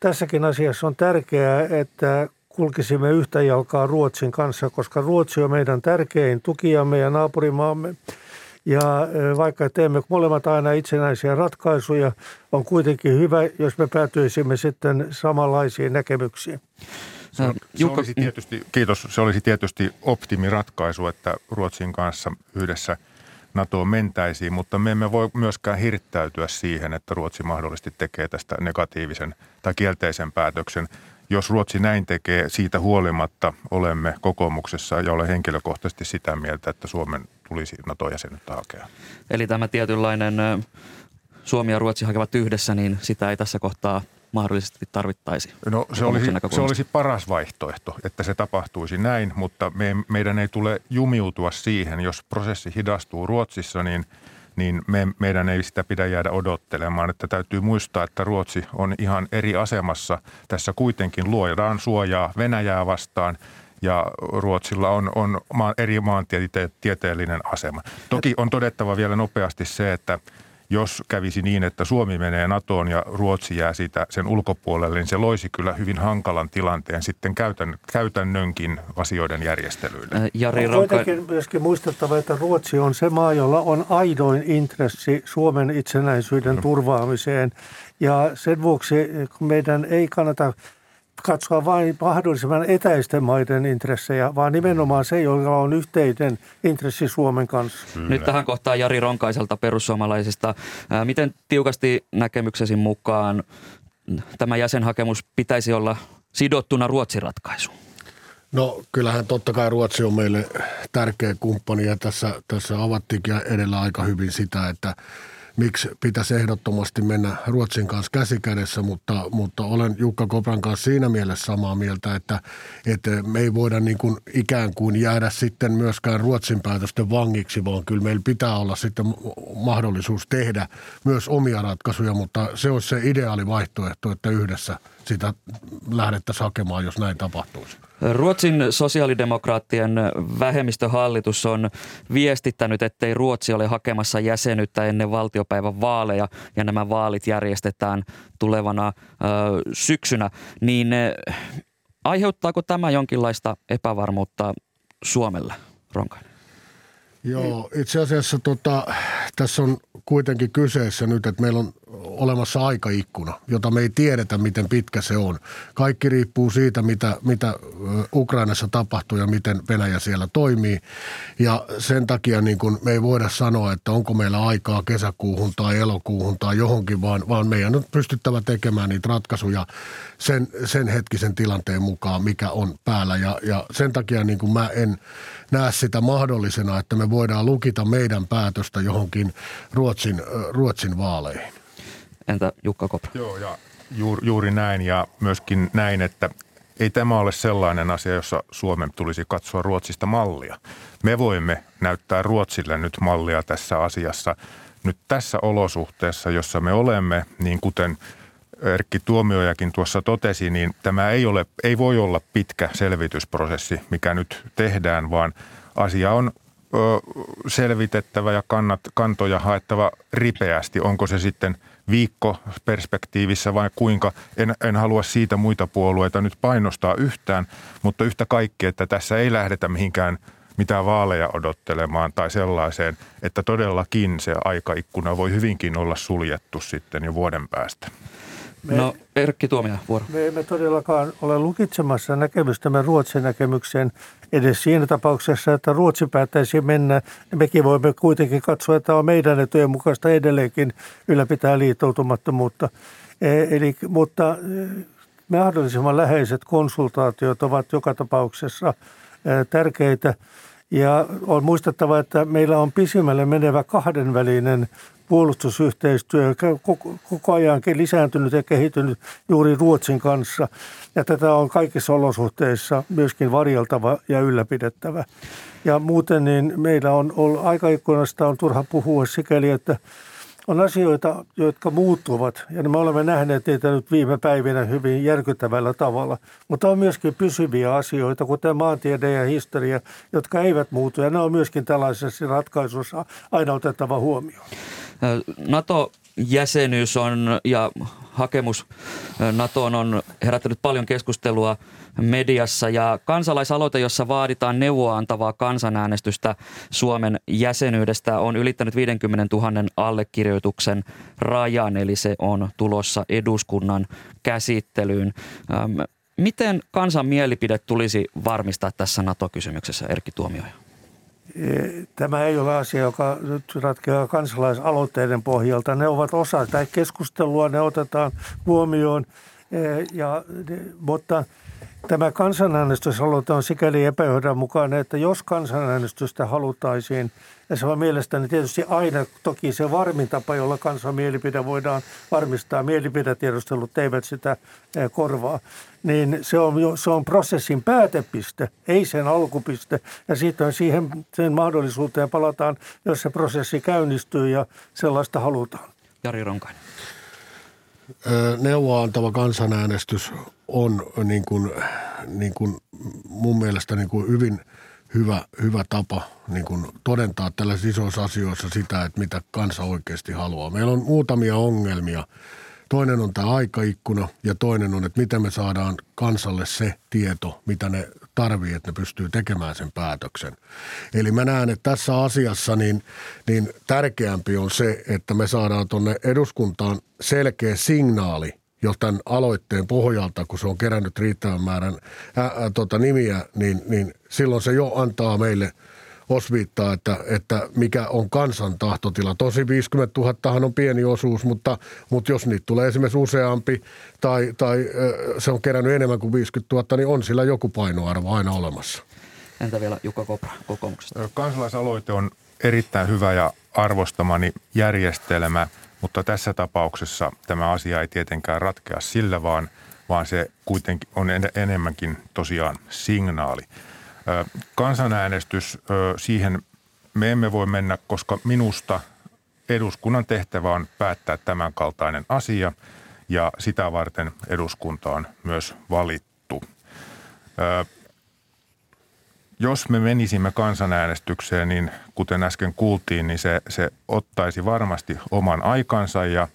S7: tässäkin asiassa on tärkeää, että kulkisimme yhtä jalkaa Ruotsin kanssa, koska Ruotsi on meidän tärkein tukijamme ja naapurimaamme. Ja vaikka teemme molemmat aina itsenäisiä ratkaisuja, on kuitenkin hyvä, jos me päätyisimme sitten samanlaisiin näkemyksiin.
S6: Se, on, se olisi tietysti, kiitos, se olisi tietysti optimiratkaisu, että Ruotsin kanssa yhdessä NATOon mentäisiin, mutta me emme voi myöskään hirttäytyä siihen, että Ruotsi mahdollisesti tekee tästä negatiivisen tai kielteisen päätöksen jos Ruotsi näin tekee, siitä huolimatta olemme kokoomuksessa ja olen henkilökohtaisesti sitä mieltä, että Suomen tulisi NATO-jäsenyyttä hakea.
S2: Eli tämä tietynlainen Suomi ja Ruotsi hakevat yhdessä, niin sitä ei tässä kohtaa mahdollisesti tarvittaisi?
S6: No se olisi, se olisi paras vaihtoehto, että se tapahtuisi näin, mutta me, meidän ei tule jumiutua siihen. Jos prosessi hidastuu Ruotsissa, niin – niin me, meidän ei sitä pidä jäädä odottelemaan. Että täytyy muistaa, että Ruotsi on ihan eri asemassa. Tässä kuitenkin luodaan suojaa Venäjää vastaan ja Ruotsilla on, on eri maantieteellinen asema. Toki on todettava vielä nopeasti se, että – jos kävisi niin, että Suomi menee NATOon ja Ruotsi jää siitä sen ulkopuolelle, niin se loisi kyllä hyvin hankalan tilanteen sitten käytän, käytännönkin asioiden järjestelyille. Äh,
S7: Jari on kuitenkin myöskin muistettava, että Ruotsi on se maa, jolla on aidoin intressi Suomen itsenäisyyden no. turvaamiseen. Ja sen vuoksi meidän ei kannata katsoa vain mahdollisimman etäisten maiden intressejä, vaan nimenomaan se, jolla on yhteinen intressi Suomen kanssa.
S2: Kyllä. Nyt tähän kohtaan Jari Ronkaiselta perussuomalaisista. Miten tiukasti näkemyksesi mukaan tämä jäsenhakemus pitäisi olla sidottuna Ruotsin ratkaisuun?
S5: No kyllähän totta kai Ruotsi on meille tärkeä kumppani ja tässä, tässä avattiinkin edellä aika hyvin sitä, että – miksi pitäisi ehdottomasti mennä Ruotsin kanssa käsikädessä, mutta, mutta olen Jukka Kopran kanssa siinä mielessä samaa mieltä, että, että me ei voida niin kuin ikään kuin jäädä sitten myöskään Ruotsin päätösten vangiksi, vaan kyllä meillä pitää olla sitten mahdollisuus tehdä myös omia ratkaisuja, mutta se olisi se ideaali vaihtoehto, että yhdessä sitä lähdettäisiin hakemaan, jos näin tapahtuisi.
S2: Ruotsin sosiaalidemokraattien vähemmistöhallitus on viestittänyt, ettei Ruotsi ole hakemassa jäsenyyttä ennen valtiopäivän vaaleja ja nämä vaalit järjestetään tulevana ö, syksynä. Niin aiheuttaako tämä jonkinlaista epävarmuutta Suomelle, Ronkainen?
S5: Joo, itse asiassa tota, tässä on kuitenkin kyseessä nyt, että meillä on olemassa aikaikkuna, jota me ei tiedetä, miten pitkä se on. Kaikki riippuu siitä, mitä, mitä Ukrainassa tapahtuu ja miten Venäjä siellä toimii. Ja sen takia niin kun me ei voida sanoa, että onko meillä aikaa kesäkuuhun tai elokuuhun tai johonkin, vaan, vaan meidän on pystyttävä tekemään niitä ratkaisuja sen, sen hetkisen tilanteen mukaan, mikä on päällä. Ja, ja sen takia niin kun mä en näe sitä mahdollisena, että me voidaan lukita meidän päätöstä johonkin Ruotsin, Ruotsin vaaleihin.
S2: Entä Jukka Kopra?
S6: Joo, ja Juuri, juuri näin ja myöskin näin, että ei tämä ole sellainen asia, jossa Suomen tulisi katsoa Ruotsista mallia. Me voimme näyttää Ruotsille nyt mallia tässä asiassa. Nyt tässä olosuhteessa, jossa me olemme, niin kuten Erkki Tuomiojakin tuossa totesi, niin tämä ei, ole, ei voi olla pitkä selvitysprosessi, mikä nyt tehdään, vaan asia on ö, selvitettävä ja kannat, kantoja haettava ripeästi. Onko se sitten viikko perspektiivissä vai kuinka? En, en halua siitä muita puolueita nyt painostaa yhtään, mutta yhtä kaikki, että tässä ei lähdetä mihinkään mitään vaaleja odottelemaan tai sellaiseen, että todellakin se aikaikkuna voi hyvinkin olla suljettu sitten jo vuoden päästä.
S2: Me, no Erkki Tuomia, vuoro.
S7: Me emme todellakaan ole lukitsemassa näkemystämme Ruotsin näkemykseen edes siinä tapauksessa, että Ruotsi päättäisi mennä. Niin mekin voimme kuitenkin katsoa, että on meidän etujen mukaista edelleenkin ylläpitää liittoutumattomuutta. E, eli, mutta e, mahdollisimman läheiset konsultaatiot ovat joka tapauksessa e, tärkeitä. Ja on muistettava, että meillä on pisimmälle menevä kahdenvälinen puolustusyhteistyö koko ajankin lisääntynyt ja kehittynyt juuri Ruotsin kanssa. Ja tätä on kaikissa olosuhteissa myöskin varjeltava ja ylläpidettävä. Ja muuten niin meillä on ollut aikaikkunasta on turha puhua sikäli, että on asioita, jotka muuttuvat, ja me olemme nähneet niitä nyt viime päivinä hyvin järkyttävällä tavalla. Mutta on myöskin pysyviä asioita, kuten maantiede ja historia, jotka eivät muutu, ja ne on myöskin tällaisessa ratkaisussa aina otettava huomioon.
S2: NATO-jäsenyys on ja hakemus NATOon on herättänyt paljon keskustelua mediassa ja kansalaisaloite, jossa vaaditaan neuvoa antavaa kansanäänestystä Suomen jäsenyydestä, on ylittänyt 50 000 allekirjoituksen rajan, eli se on tulossa eduskunnan käsittelyyn. Miten kansan mielipide tulisi varmistaa tässä NATO-kysymyksessä, Erkki Tuomioja?
S7: Tämä ei ole asia, joka nyt ratkeaa kansalaisaloitteiden pohjalta. Ne ovat osa tätä keskustelua, ne otetaan huomioon, ja, mutta – Tämä kansanäänestysaloite on sikäli epäjohdonmukainen, että jos kansanäänestystä halutaisiin, ja se on mielestäni tietysti aina toki se varmin tapa, jolla kansan mielipide voidaan varmistaa, mielipidetiedustelut eivät sitä korvaa, niin se on, se on prosessin päätepiste, ei sen alkupiste. Ja siitä siihen sen mahdollisuuteen palataan, jos se prosessi käynnistyy ja sellaista halutaan.
S2: Jari Ronkainen
S5: neuvoa antava kansanäänestys on niin kuin, niin kuin mun mielestä niin kuin hyvin hyvä, hyvä tapa niin kuin todentaa tällaisissa isoissa asioissa sitä, että mitä kansa oikeasti haluaa. Meillä on muutamia ongelmia – Toinen on tämä aikaikkuna ja toinen on, että miten me saadaan kansalle se tieto, mitä ne tarvii, että ne pystyy tekemään sen päätöksen. Eli mä näen, että tässä asiassa niin, niin tärkeämpi on se, että me saadaan tuonne eduskuntaan selkeä signaali jo tämän aloitteen pohjalta, kun se on kerännyt riittävän määrän ää, ää, tota nimiä, niin, niin silloin se jo antaa meille – osviittaa, että, että mikä on kansan tahtotila. Tosi 50 000 on pieni osuus, mutta, mutta jos niitä tulee esimerkiksi useampi tai, tai se on kerännyt enemmän kuin 50 000, niin on sillä joku painoarvo aina olemassa.
S2: Entä vielä Jukka Kopra kokoomuksesta?
S6: Kansalaisaloite on erittäin hyvä ja arvostamani järjestelmä, mutta tässä tapauksessa tämä asia ei tietenkään ratkea sillä, vaan, vaan se kuitenkin on enemmänkin tosiaan signaali. Kansanäänestys, siihen me emme voi mennä, koska minusta eduskunnan tehtävä on päättää tämän kaltainen asia ja sitä varten eduskunta on myös valittu. Jos me menisimme kansanäänestykseen, niin kuten äsken kuultiin, niin se, se ottaisi varmasti oman aikansa ja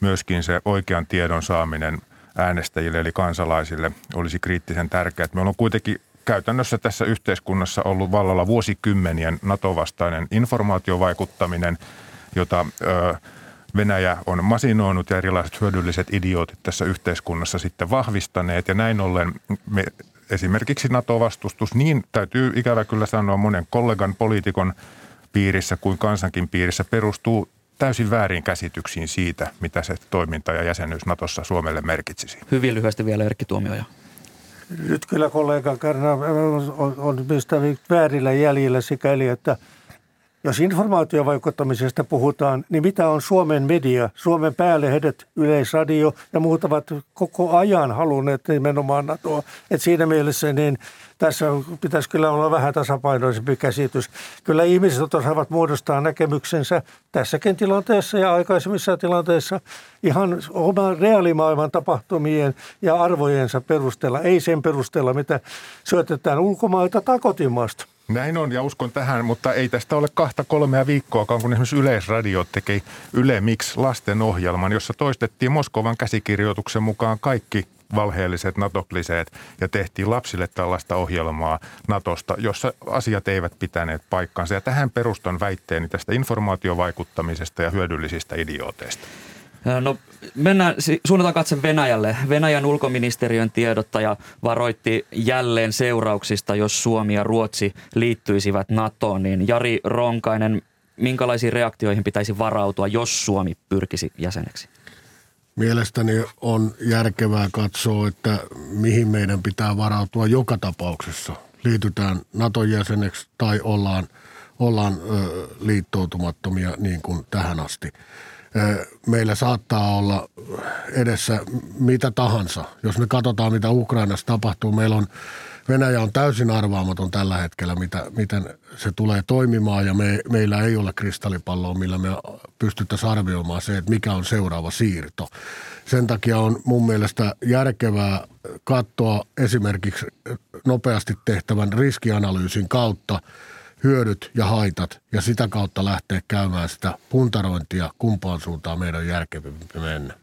S6: myöskin se oikean tiedon saaminen äänestäjille eli kansalaisille olisi kriittisen tärkeää. Meillä on kuitenkin käytännössä tässä yhteiskunnassa ollut vallalla vuosikymmenien NATO-vastainen informaatiovaikuttaminen, jota ö, Venäjä on masinoinut ja erilaiset hyödylliset idiootit tässä yhteiskunnassa sitten vahvistaneet. Ja näin ollen me, esimerkiksi NATO-vastustus, niin täytyy ikävä kyllä sanoa monen kollegan poliitikon piirissä kuin kansankin piirissä, perustuu täysin väärin käsityksiin siitä, mitä se toiminta ja jäsenyys Natossa Suomelle merkitsisi.
S2: Hyvin lyhyesti vielä Erkki Tuomioja.
S7: Nyt kyllä kollega Kärnä on, on väärillä jäljillä sikäli, että Jos informaatiovaikuttamisesta puhutaan, niin mitä on Suomen media, Suomen päälehdet, Yleisradio ja muut ovat koko ajan halunneet nimenomaan NATOa. Et siinä mielessä niin tässä pitäisi kyllä olla vähän tasapainoisempi käsitys. Kyllä ihmiset osaavat muodostaa näkemyksensä tässäkin tilanteessa ja aikaisemmissa tilanteissa ihan oman reaalimaailman tapahtumien ja arvojensa perusteella, ei sen perusteella, mitä syötetään ulkomailta tai kotimaasta.
S6: Näin on ja uskon tähän, mutta ei tästä ole kahta kolmea viikkoakaan, kun esimerkiksi Yleisradio teki Yle Mix lastenohjelman, jossa toistettiin Moskovan käsikirjoituksen mukaan kaikki valheelliset NATO-kliseet ja tehtiin lapsille tällaista ohjelmaa Natosta, jossa asiat eivät pitäneet paikkansa. Ja tähän perustan väitteeni tästä informaatiovaikuttamisesta ja hyödyllisistä idiooteista.
S2: No mennään, suunnataan katse Venäjälle. Venäjän ulkoministeriön tiedottaja varoitti jälleen seurauksista, jos Suomi ja Ruotsi liittyisivät NATOon. Niin Jari Ronkainen, minkälaisiin reaktioihin pitäisi varautua, jos Suomi pyrkisi jäseneksi?
S5: Mielestäni on järkevää katsoa, että mihin meidän pitää varautua joka tapauksessa. Liitytään Naton jäseneksi tai ollaan, ollaan liittoutumattomia niin kuin tähän asti. Meillä saattaa olla edessä mitä tahansa. Jos me katsotaan, mitä Ukrainassa tapahtuu, meillä on Venäjä on täysin arvaamaton tällä hetkellä, mitä, miten se tulee toimimaan ja me, meillä ei ole kristallipalloa, millä me pystyttäisiin arvioimaan se, että mikä on seuraava siirto. Sen takia on mun mielestä järkevää katsoa esimerkiksi nopeasti tehtävän riskianalyysin kautta hyödyt ja haitat ja sitä kautta lähteä käymään sitä puntarointia, kumpaan suuntaan meidän on järkevämpi mennä.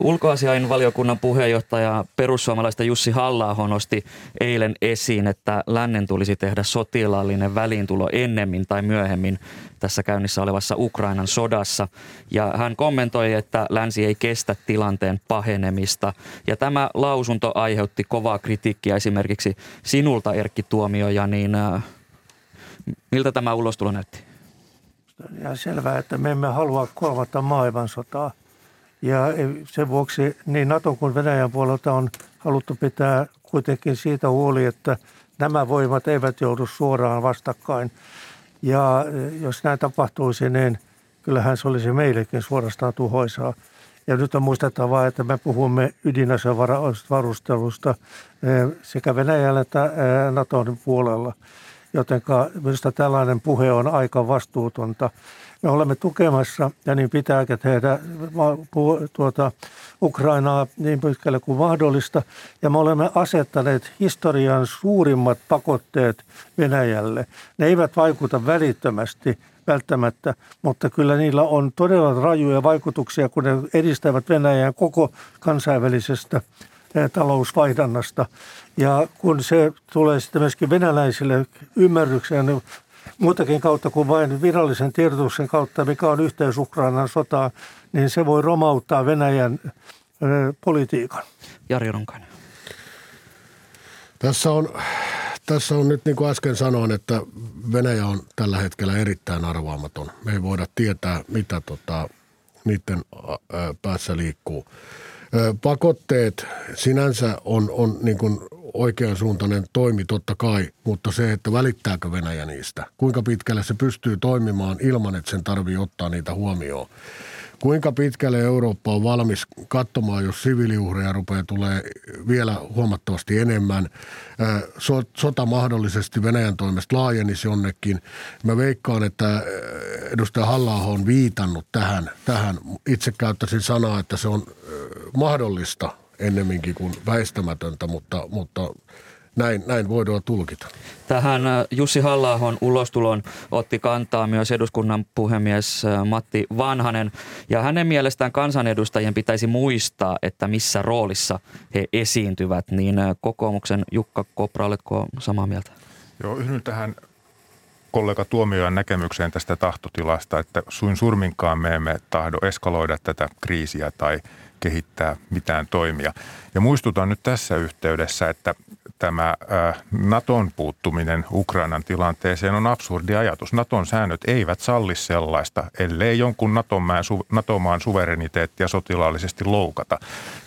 S2: Ulkoasiain valiokunnan puheenjohtaja perussuomalaista Jussi halla nosti eilen esiin, että lännen tulisi tehdä sotilaallinen väliintulo ennemmin tai myöhemmin tässä käynnissä olevassa Ukrainan sodassa. Ja hän kommentoi, että länsi ei kestä tilanteen pahenemista. Ja tämä lausunto aiheutti kovaa kritiikkiä esimerkiksi sinulta Erkki Tuomioja, niin äh, miltä tämä ulostulo näytti?
S7: On ihan selvää, että me emme halua kolmatta maailmansotaa. Ja sen vuoksi niin NATO kuin Venäjän puolelta on haluttu pitää kuitenkin siitä huoli, että nämä voimat eivät joudu suoraan vastakkain. Ja jos näin tapahtuisi, niin kyllähän se olisi meillekin suorastaan tuhoisaa. Ja nyt on muistettava, että me puhumme ydinasevarastelusta eh, sekä Venäjällä että eh, Naton puolella. Joten minusta tällainen puhe on aika vastuutonta me olemme tukemassa ja niin pitääkin tehdä tuota, Ukrainaa niin pitkälle kuin mahdollista. Ja me olemme asettaneet historian suurimmat pakotteet Venäjälle. Ne eivät vaikuta välittömästi välttämättä, mutta kyllä niillä on todella rajuja vaikutuksia, kun ne edistävät Venäjän koko kansainvälisestä talousvaihdannasta. Ja kun se tulee sitten myöskin venäläisille ymmärrykseen muutakin kautta kuin vain virallisen tiedotuksen kautta, mikä on yhteys Ukrainan sotaan, niin se voi romauttaa Venäjän politiikan.
S2: Jari Ronkainen.
S5: Tässä on, tässä on nyt niin kuin äsken sanoin, että Venäjä on tällä hetkellä erittäin arvaamaton. Me ei voida tietää, mitä tota, niiden päässä liikkuu. Pakotteet sinänsä on, on niin kuin oikeansuuntainen toimi totta kai, mutta se, että välittääkö Venäjä niistä, kuinka pitkälle se pystyy toimimaan ilman, että sen tarvii ottaa niitä huomioon. Kuinka pitkälle Eurooppa on valmis katsomaan, jos siviiliuhreja rupeaa tulee vielä huomattavasti enemmän. Sota mahdollisesti Venäjän toimesta laajenisi jonnekin. Mä veikkaan, että edustaja halla on viitannut tähän. tähän. Itse käyttäisin sanaa, että se on mahdollista ennemminkin kuin väistämätöntä, mutta, mutta näin, näin voidaan tulkita.
S2: Tähän äh, Jussi halla ulostulon otti kantaa myös eduskunnan puhemies äh, Matti Vanhanen. Ja hänen mielestään kansanedustajien pitäisi muistaa, että missä roolissa he esiintyvät. Niin äh, kokoomuksen Jukka Kopra, oletko samaa mieltä?
S6: Joo, yhdyn tähän kollega Tuomiojan näkemykseen tästä tahtotilasta, että suin surminkaan me emme tahdo eskaloida tätä kriisiä tai – kehittää mitään toimia. Ja muistutan nyt tässä yhteydessä, että tämä Naton puuttuminen Ukrainan tilanteeseen on absurdi ajatus. Naton säännöt eivät salli sellaista, ellei jonkun Naton-maan, NATO-maan suvereniteettia sotilaallisesti loukata.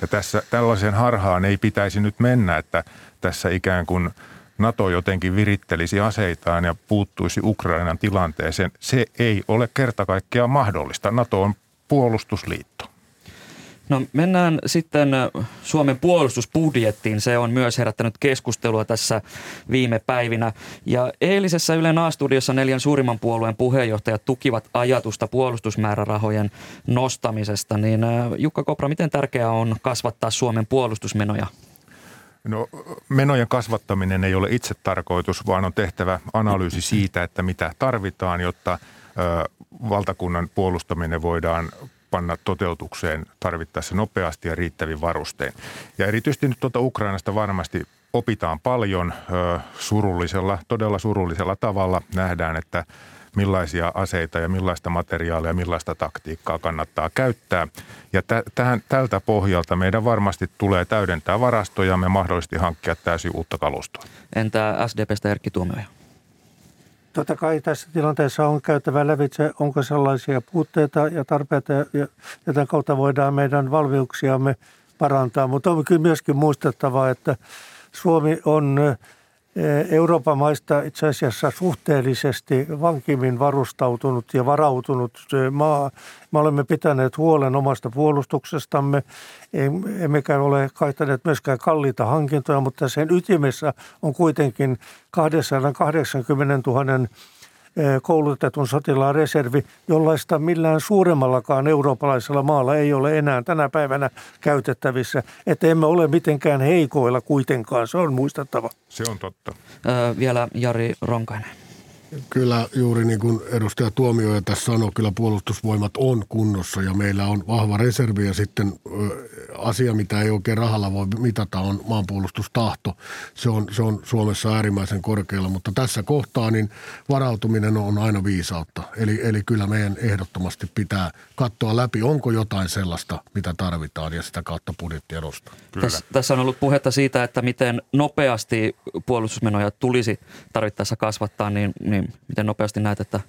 S6: Ja tässä tällaiseen harhaan ei pitäisi nyt mennä, että tässä ikään kuin NATO jotenkin virittelisi aseitaan ja puuttuisi Ukrainan tilanteeseen. Se ei ole kerta kaikkiaan mahdollista. NATO on puolustusliitto.
S2: No mennään sitten Suomen puolustusbudjettiin. Se on myös herättänyt keskustelua tässä viime päivinä. Ja eilisessä Ylen A-studiossa neljän suurimman puolueen puheenjohtajat tukivat ajatusta puolustusmäärärahojen nostamisesta. Niin Jukka Kopra, miten tärkeää on kasvattaa Suomen puolustusmenoja?
S6: No menojen kasvattaminen ei ole itse tarkoitus, vaan on tehtävä analyysi siitä, että mitä tarvitaan, jotta valtakunnan puolustaminen voidaan panna toteutukseen tarvittaessa nopeasti ja riittävin varustein. Ja erityisesti nyt tuolta Ukrainasta varmasti opitaan paljon surullisella, todella surullisella tavalla. Nähdään, että millaisia aseita ja millaista materiaalia ja millaista taktiikkaa kannattaa käyttää. Ja tähän, tältä pohjalta meidän varmasti tulee täydentää varastoja ja mahdollisesti hankkia täysin uutta kalustoa.
S2: Entä SDPstä Erkki Tuomioja?
S7: Totta kai tässä tilanteessa on käytävä lävitse, onko sellaisia puutteita ja tarpeita, joten kautta voidaan meidän valmiuksiamme parantaa. Mutta on kyllä myöskin muistettava, että Suomi on Euroopan maista itse asiassa suhteellisesti vankimmin varustautunut ja varautunut maa. Me olemme pitäneet huolen omasta puolustuksestamme, emmekä ole kaihtaneet myöskään kalliita hankintoja, mutta sen ytimessä on kuitenkin 280 000 koulutetun sotilaan reservi, jollaista millään suuremmallakaan eurooppalaisella maalla ei ole enää tänä päivänä käytettävissä. Että emme ole mitenkään heikoilla kuitenkaan, se on muistettava.
S6: Se on totta.
S2: Öö, vielä Jari Ronkainen.
S5: Kyllä juuri niin kuin edustaja Tuomioja tässä sanoi, kyllä puolustusvoimat on kunnossa ja meillä on vahva reservi ja sitten asia, mitä ei oikein rahalla voi mitata, on maanpuolustustahto. Se on, se on Suomessa äärimmäisen korkealla, mutta tässä kohtaa niin varautuminen on aina viisautta. Eli, eli kyllä meidän ehdottomasti pitää katsoa läpi, onko jotain sellaista, mitä tarvitaan ja sitä kautta budjettia nostaa.
S2: Tässä, tässä on ollut puhetta siitä, että miten nopeasti puolustusmenoja tulisi tarvittaessa kasvattaa, niin, niin miten nopeasti näet, että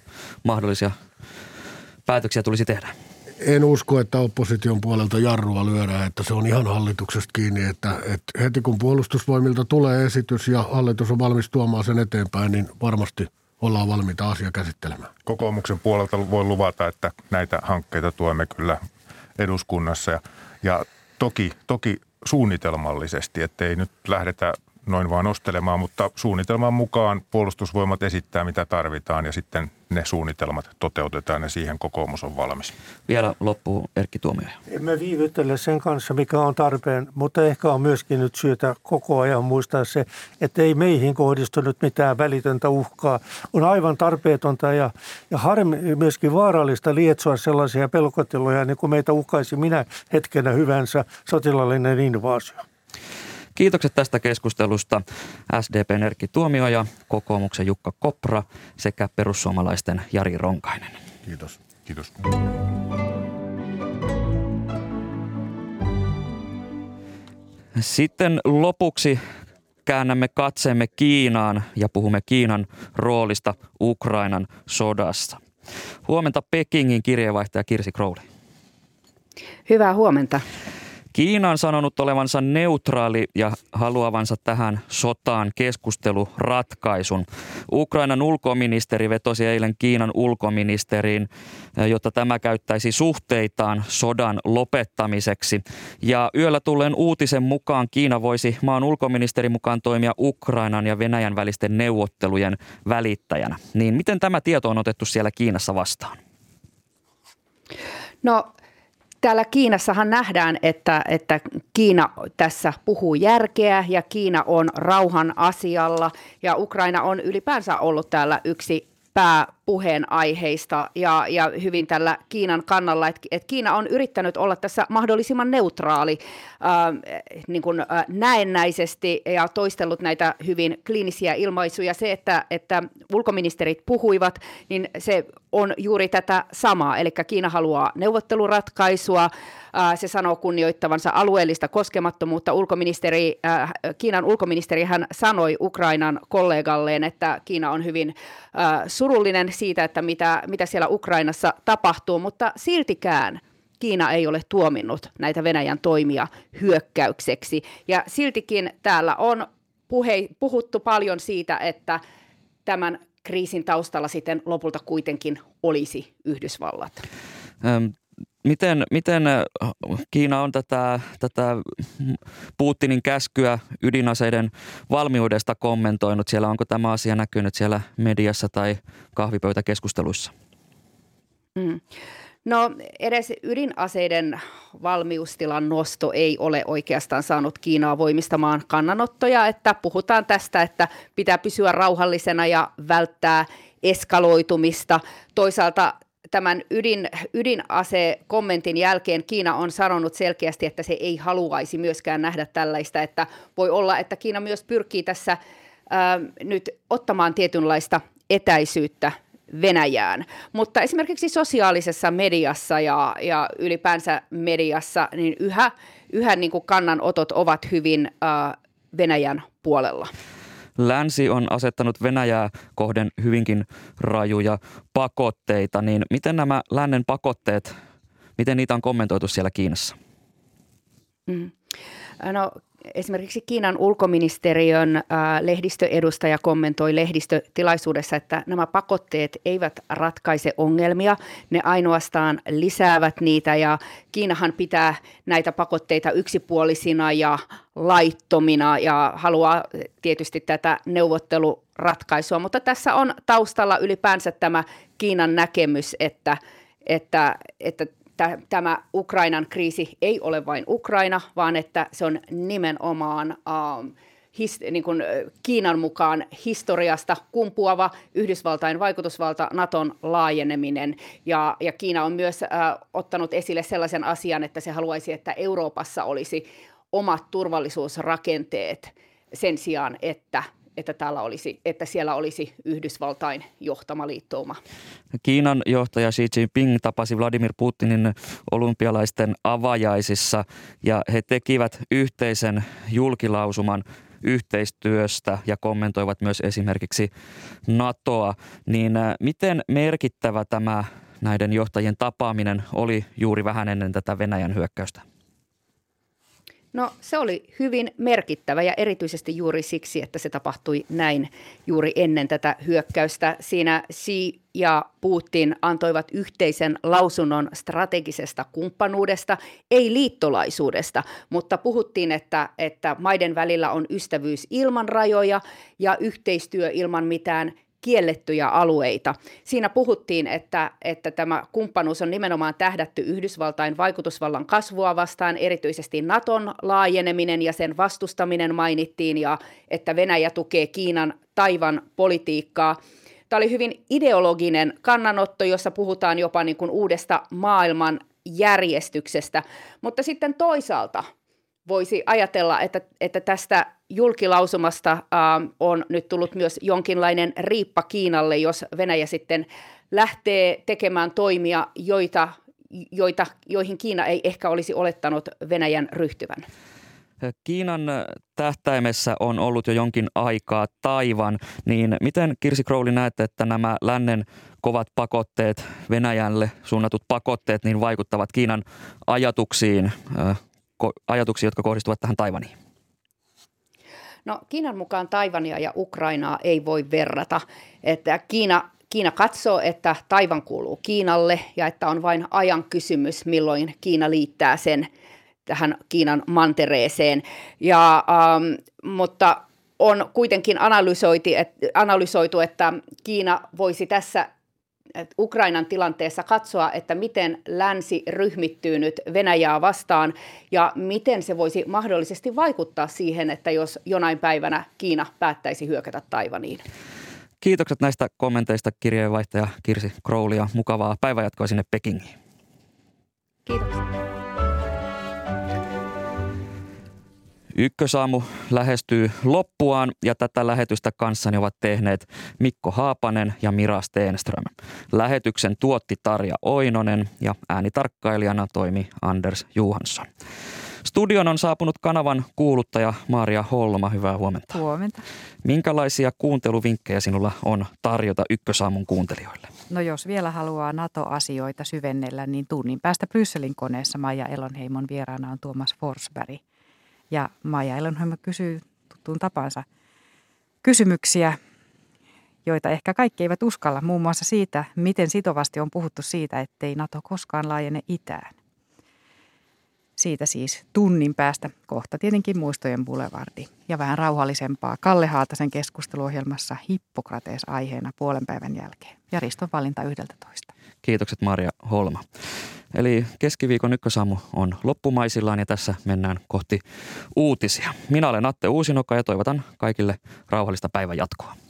S2: mahdollisia päätöksiä tulisi tehdä?
S5: en usko, että opposition puolelta jarrua lyödään, että se on ihan hallituksesta kiinni, että, että heti kun puolustusvoimilta tulee esitys ja hallitus on valmis tuomaan sen eteenpäin, niin varmasti ollaan valmiita asia käsittelemään.
S6: Kokoomuksen puolelta voi luvata, että näitä hankkeita tuemme kyllä eduskunnassa ja, ja toki, toki suunnitelmallisesti, ettei nyt lähdetä noin vaan ostelemaan, mutta suunnitelman mukaan puolustusvoimat esittää mitä tarvitaan ja sitten ne suunnitelmat toteutetaan ja siihen kokoomus on valmis.
S2: Vielä loppuu Erkki Tuomioja.
S7: Emme viivyttele sen kanssa, mikä on tarpeen, mutta ehkä on myöskin nyt syytä koko ajan muistaa se, että ei meihin kohdistunut mitään välitöntä uhkaa. On aivan tarpeetonta ja, ja harmi, myöskin vaarallista lietsoa sellaisia pelkotiloja, niin kuin meitä uhkaisi minä hetkenä hyvänsä sotilallinen invaasio.
S2: Kiitokset tästä keskustelusta SDPn Erkki Tuomio ja kokoomuksen Jukka Kopra sekä perussuomalaisten Jari Ronkainen.
S5: Kiitos.
S6: Kiitos.
S2: Sitten lopuksi käännämme katseemme Kiinaan ja puhumme Kiinan roolista Ukrainan sodassa. Huomenta Pekingin kirjeenvaihtaja Kirsi Crowley.
S8: Hyvää huomenta.
S2: Kiina on sanonut olevansa neutraali ja haluavansa tähän sotaan keskusteluratkaisun. Ukrainan ulkoministeri vetosi eilen Kiinan ulkoministeriin, jotta tämä käyttäisi suhteitaan sodan lopettamiseksi. Ja yöllä tulleen uutisen mukaan Kiina voisi maan ulkoministeri mukaan toimia Ukrainan ja Venäjän välisten neuvottelujen välittäjänä. Niin miten tämä tieto on otettu siellä Kiinassa vastaan?
S8: No täällä Kiinassahan nähdään, että, että Kiina tässä puhuu järkeä ja Kiina on rauhan asialla. Ja Ukraina on ylipäänsä ollut täällä yksi pääpuheenaiheista ja, ja hyvin tällä Kiinan kannalla, että, että Kiina on yrittänyt olla tässä mahdollisimman neutraali äh, niin kuin, äh, näennäisesti ja toistellut näitä hyvin kliinisiä ilmaisuja. Se, että, että ulkoministerit puhuivat, niin se on juuri tätä samaa, eli Kiina haluaa neuvotteluratkaisua, se sanoo kunnioittavansa alueellista koskemattomuutta. Ulkoministeri, Kiinan ulkoministeri hän sanoi Ukrainan kollegalleen, että Kiina on hyvin surullinen siitä, että mitä, mitä siellä Ukrainassa tapahtuu, mutta siltikään Kiina ei ole tuominnut näitä Venäjän toimia hyökkäykseksi. Ja siltikin täällä on puhe, puhuttu paljon siitä, että tämän kriisin taustalla sitten lopulta kuitenkin olisi Yhdysvallat.
S2: Miten, miten Kiina on tätä, tätä Putinin käskyä ydinaseiden valmiudesta kommentoinut? Siellä onko tämä asia näkynyt siellä mediassa tai kahvipöytäkeskusteluissa?
S8: Mm. No edes ydinaseiden valmiustilan nosto ei ole oikeastaan saanut Kiinaa voimistamaan kannanottoja, että puhutaan tästä, että pitää pysyä rauhallisena ja välttää eskaloitumista. Toisaalta tämän ydin, ydinase-kommentin jälkeen Kiina on sanonut selkeästi, että se ei haluaisi myöskään nähdä tällaista, että voi olla, että Kiina myös pyrkii tässä ää, nyt ottamaan tietynlaista etäisyyttä Venäjään. Mutta esimerkiksi sosiaalisessa mediassa ja, ja ylipäänsä mediassa, niin yhä, yhä niin kuin kannanotot ovat hyvin ää, Venäjän puolella.
S2: Länsi on asettanut Venäjää kohden hyvinkin rajuja pakotteita, niin miten nämä lännen pakotteet, miten niitä on kommentoitu siellä Kiinassa?
S8: Mm. No esimerkiksi Kiinan ulkoministeriön lehdistöedustaja kommentoi lehdistötilaisuudessa, että nämä pakotteet eivät ratkaise ongelmia, ne ainoastaan lisäävät niitä ja Kiinahan pitää näitä pakotteita yksipuolisina ja laittomina ja haluaa tietysti tätä neuvotteluratkaisua, mutta tässä on taustalla ylipäänsä tämä Kiinan näkemys, että, että, että tämä Ukrainan kriisi ei ole vain Ukraina, vaan että se on nimenomaan uh, his, niin kuin Kiinan mukaan historiasta kumpuava Yhdysvaltain vaikutusvalta, Naton laajeneminen. Ja, ja Kiina on myös uh, ottanut esille sellaisen asian, että se haluaisi, että Euroopassa olisi omat turvallisuusrakenteet sen sijaan, että että, täällä olisi, että siellä olisi Yhdysvaltain johtama liittouma.
S2: Kiinan johtaja Xi Jinping tapasi Vladimir Putinin olympialaisten avajaisissa ja he tekivät yhteisen julkilausuman yhteistyöstä ja kommentoivat myös esimerkiksi NATOa. Niin äh, miten merkittävä tämä näiden johtajien tapaaminen oli juuri vähän ennen tätä Venäjän hyökkäystä?
S8: No se oli hyvin merkittävä ja erityisesti juuri siksi, että se tapahtui näin juuri ennen tätä hyökkäystä. Siinä Xi ja Putin antoivat yhteisen lausunnon strategisesta kumppanuudesta, ei liittolaisuudesta, mutta puhuttiin, että, että maiden välillä on ystävyys ilman rajoja ja yhteistyö ilman mitään kiellettyjä alueita. Siinä puhuttiin, että, että tämä kumppanuus on nimenomaan tähdätty Yhdysvaltain vaikutusvallan kasvua vastaan, erityisesti Naton laajeneminen ja sen vastustaminen mainittiin, ja että Venäjä tukee Kiinan taivan politiikkaa. Tämä oli hyvin ideologinen kannanotto, jossa puhutaan jopa niin kuin uudesta maailman järjestyksestä, mutta sitten toisaalta voisi ajatella, että, että tästä julkilausumasta äh, on nyt tullut myös jonkinlainen riippa Kiinalle, jos Venäjä sitten lähtee tekemään toimia, joita, joita, joihin Kiina ei ehkä olisi olettanut Venäjän ryhtyvän.
S2: Kiinan tähtäimessä on ollut jo jonkin aikaa Taivan, niin miten Kirsi Crowley näette, että nämä lännen kovat pakotteet, Venäjälle suunnatut pakotteet, niin vaikuttavat Kiinan ajatuksiin, ajatuksiin, jotka kohdistuvat tähän Taivaniin?
S8: No Kiinan mukaan Taivania ja Ukrainaa ei voi verrata. Että Kiina, Kiina katsoo, että Taivan kuuluu Kiinalle ja että on vain ajan kysymys, milloin Kiina liittää sen tähän Kiinan mantereeseen. Ja, ähm, mutta on kuitenkin analysoitu, että Kiina voisi tässä Ukrainan tilanteessa katsoa, että miten länsi ryhmittyy nyt Venäjää vastaan ja miten se voisi mahdollisesti vaikuttaa siihen, että jos jonain päivänä Kiina päättäisi hyökätä Taivaniin.
S2: Kiitokset näistä kommenteista kirjeenvaihtaja Kirsi Crowley ja mukavaa päivänjatkoa sinne Pekingiin.
S8: Kiitoksia.
S2: Ykkösaamu lähestyy loppuaan ja tätä lähetystä kanssani ovat tehneet Mikko Haapanen ja Mira Steenström. Lähetyksen tuotti Tarja Oinonen ja äänitarkkailijana toimi Anders Johansson. Studion on saapunut kanavan kuuluttaja Maria Holma. Hyvää huomenta.
S9: Huomenta.
S2: Minkälaisia kuunteluvinkkejä sinulla on tarjota Ykkösaamun kuuntelijoille?
S9: No jos vielä haluaa NATO-asioita syvennellä, niin tunnin päästä Brysselin koneessa Maija Elonheimon vieraana on Tuomas Forsberg – ja Maija Elonheimo kysyy tuttuun tapansa kysymyksiä, joita ehkä kaikki eivät uskalla, muun muassa siitä, miten sitovasti on puhuttu siitä, ettei NATO koskaan laajene itään. Siitä siis tunnin päästä kohta tietenkin muistojen boulevardi ja vähän rauhallisempaa Kalle Haatasen keskusteluohjelmassa Hippokratees aiheena puolen päivän jälkeen ja Riston valinta 11.
S2: Kiitokset Maria Holma. Eli keskiviikon ykkösaamu on loppumaisillaan ja tässä mennään kohti uutisia. Minä olen Atte Uusinoka ja toivotan kaikille rauhallista päivän jatkoa.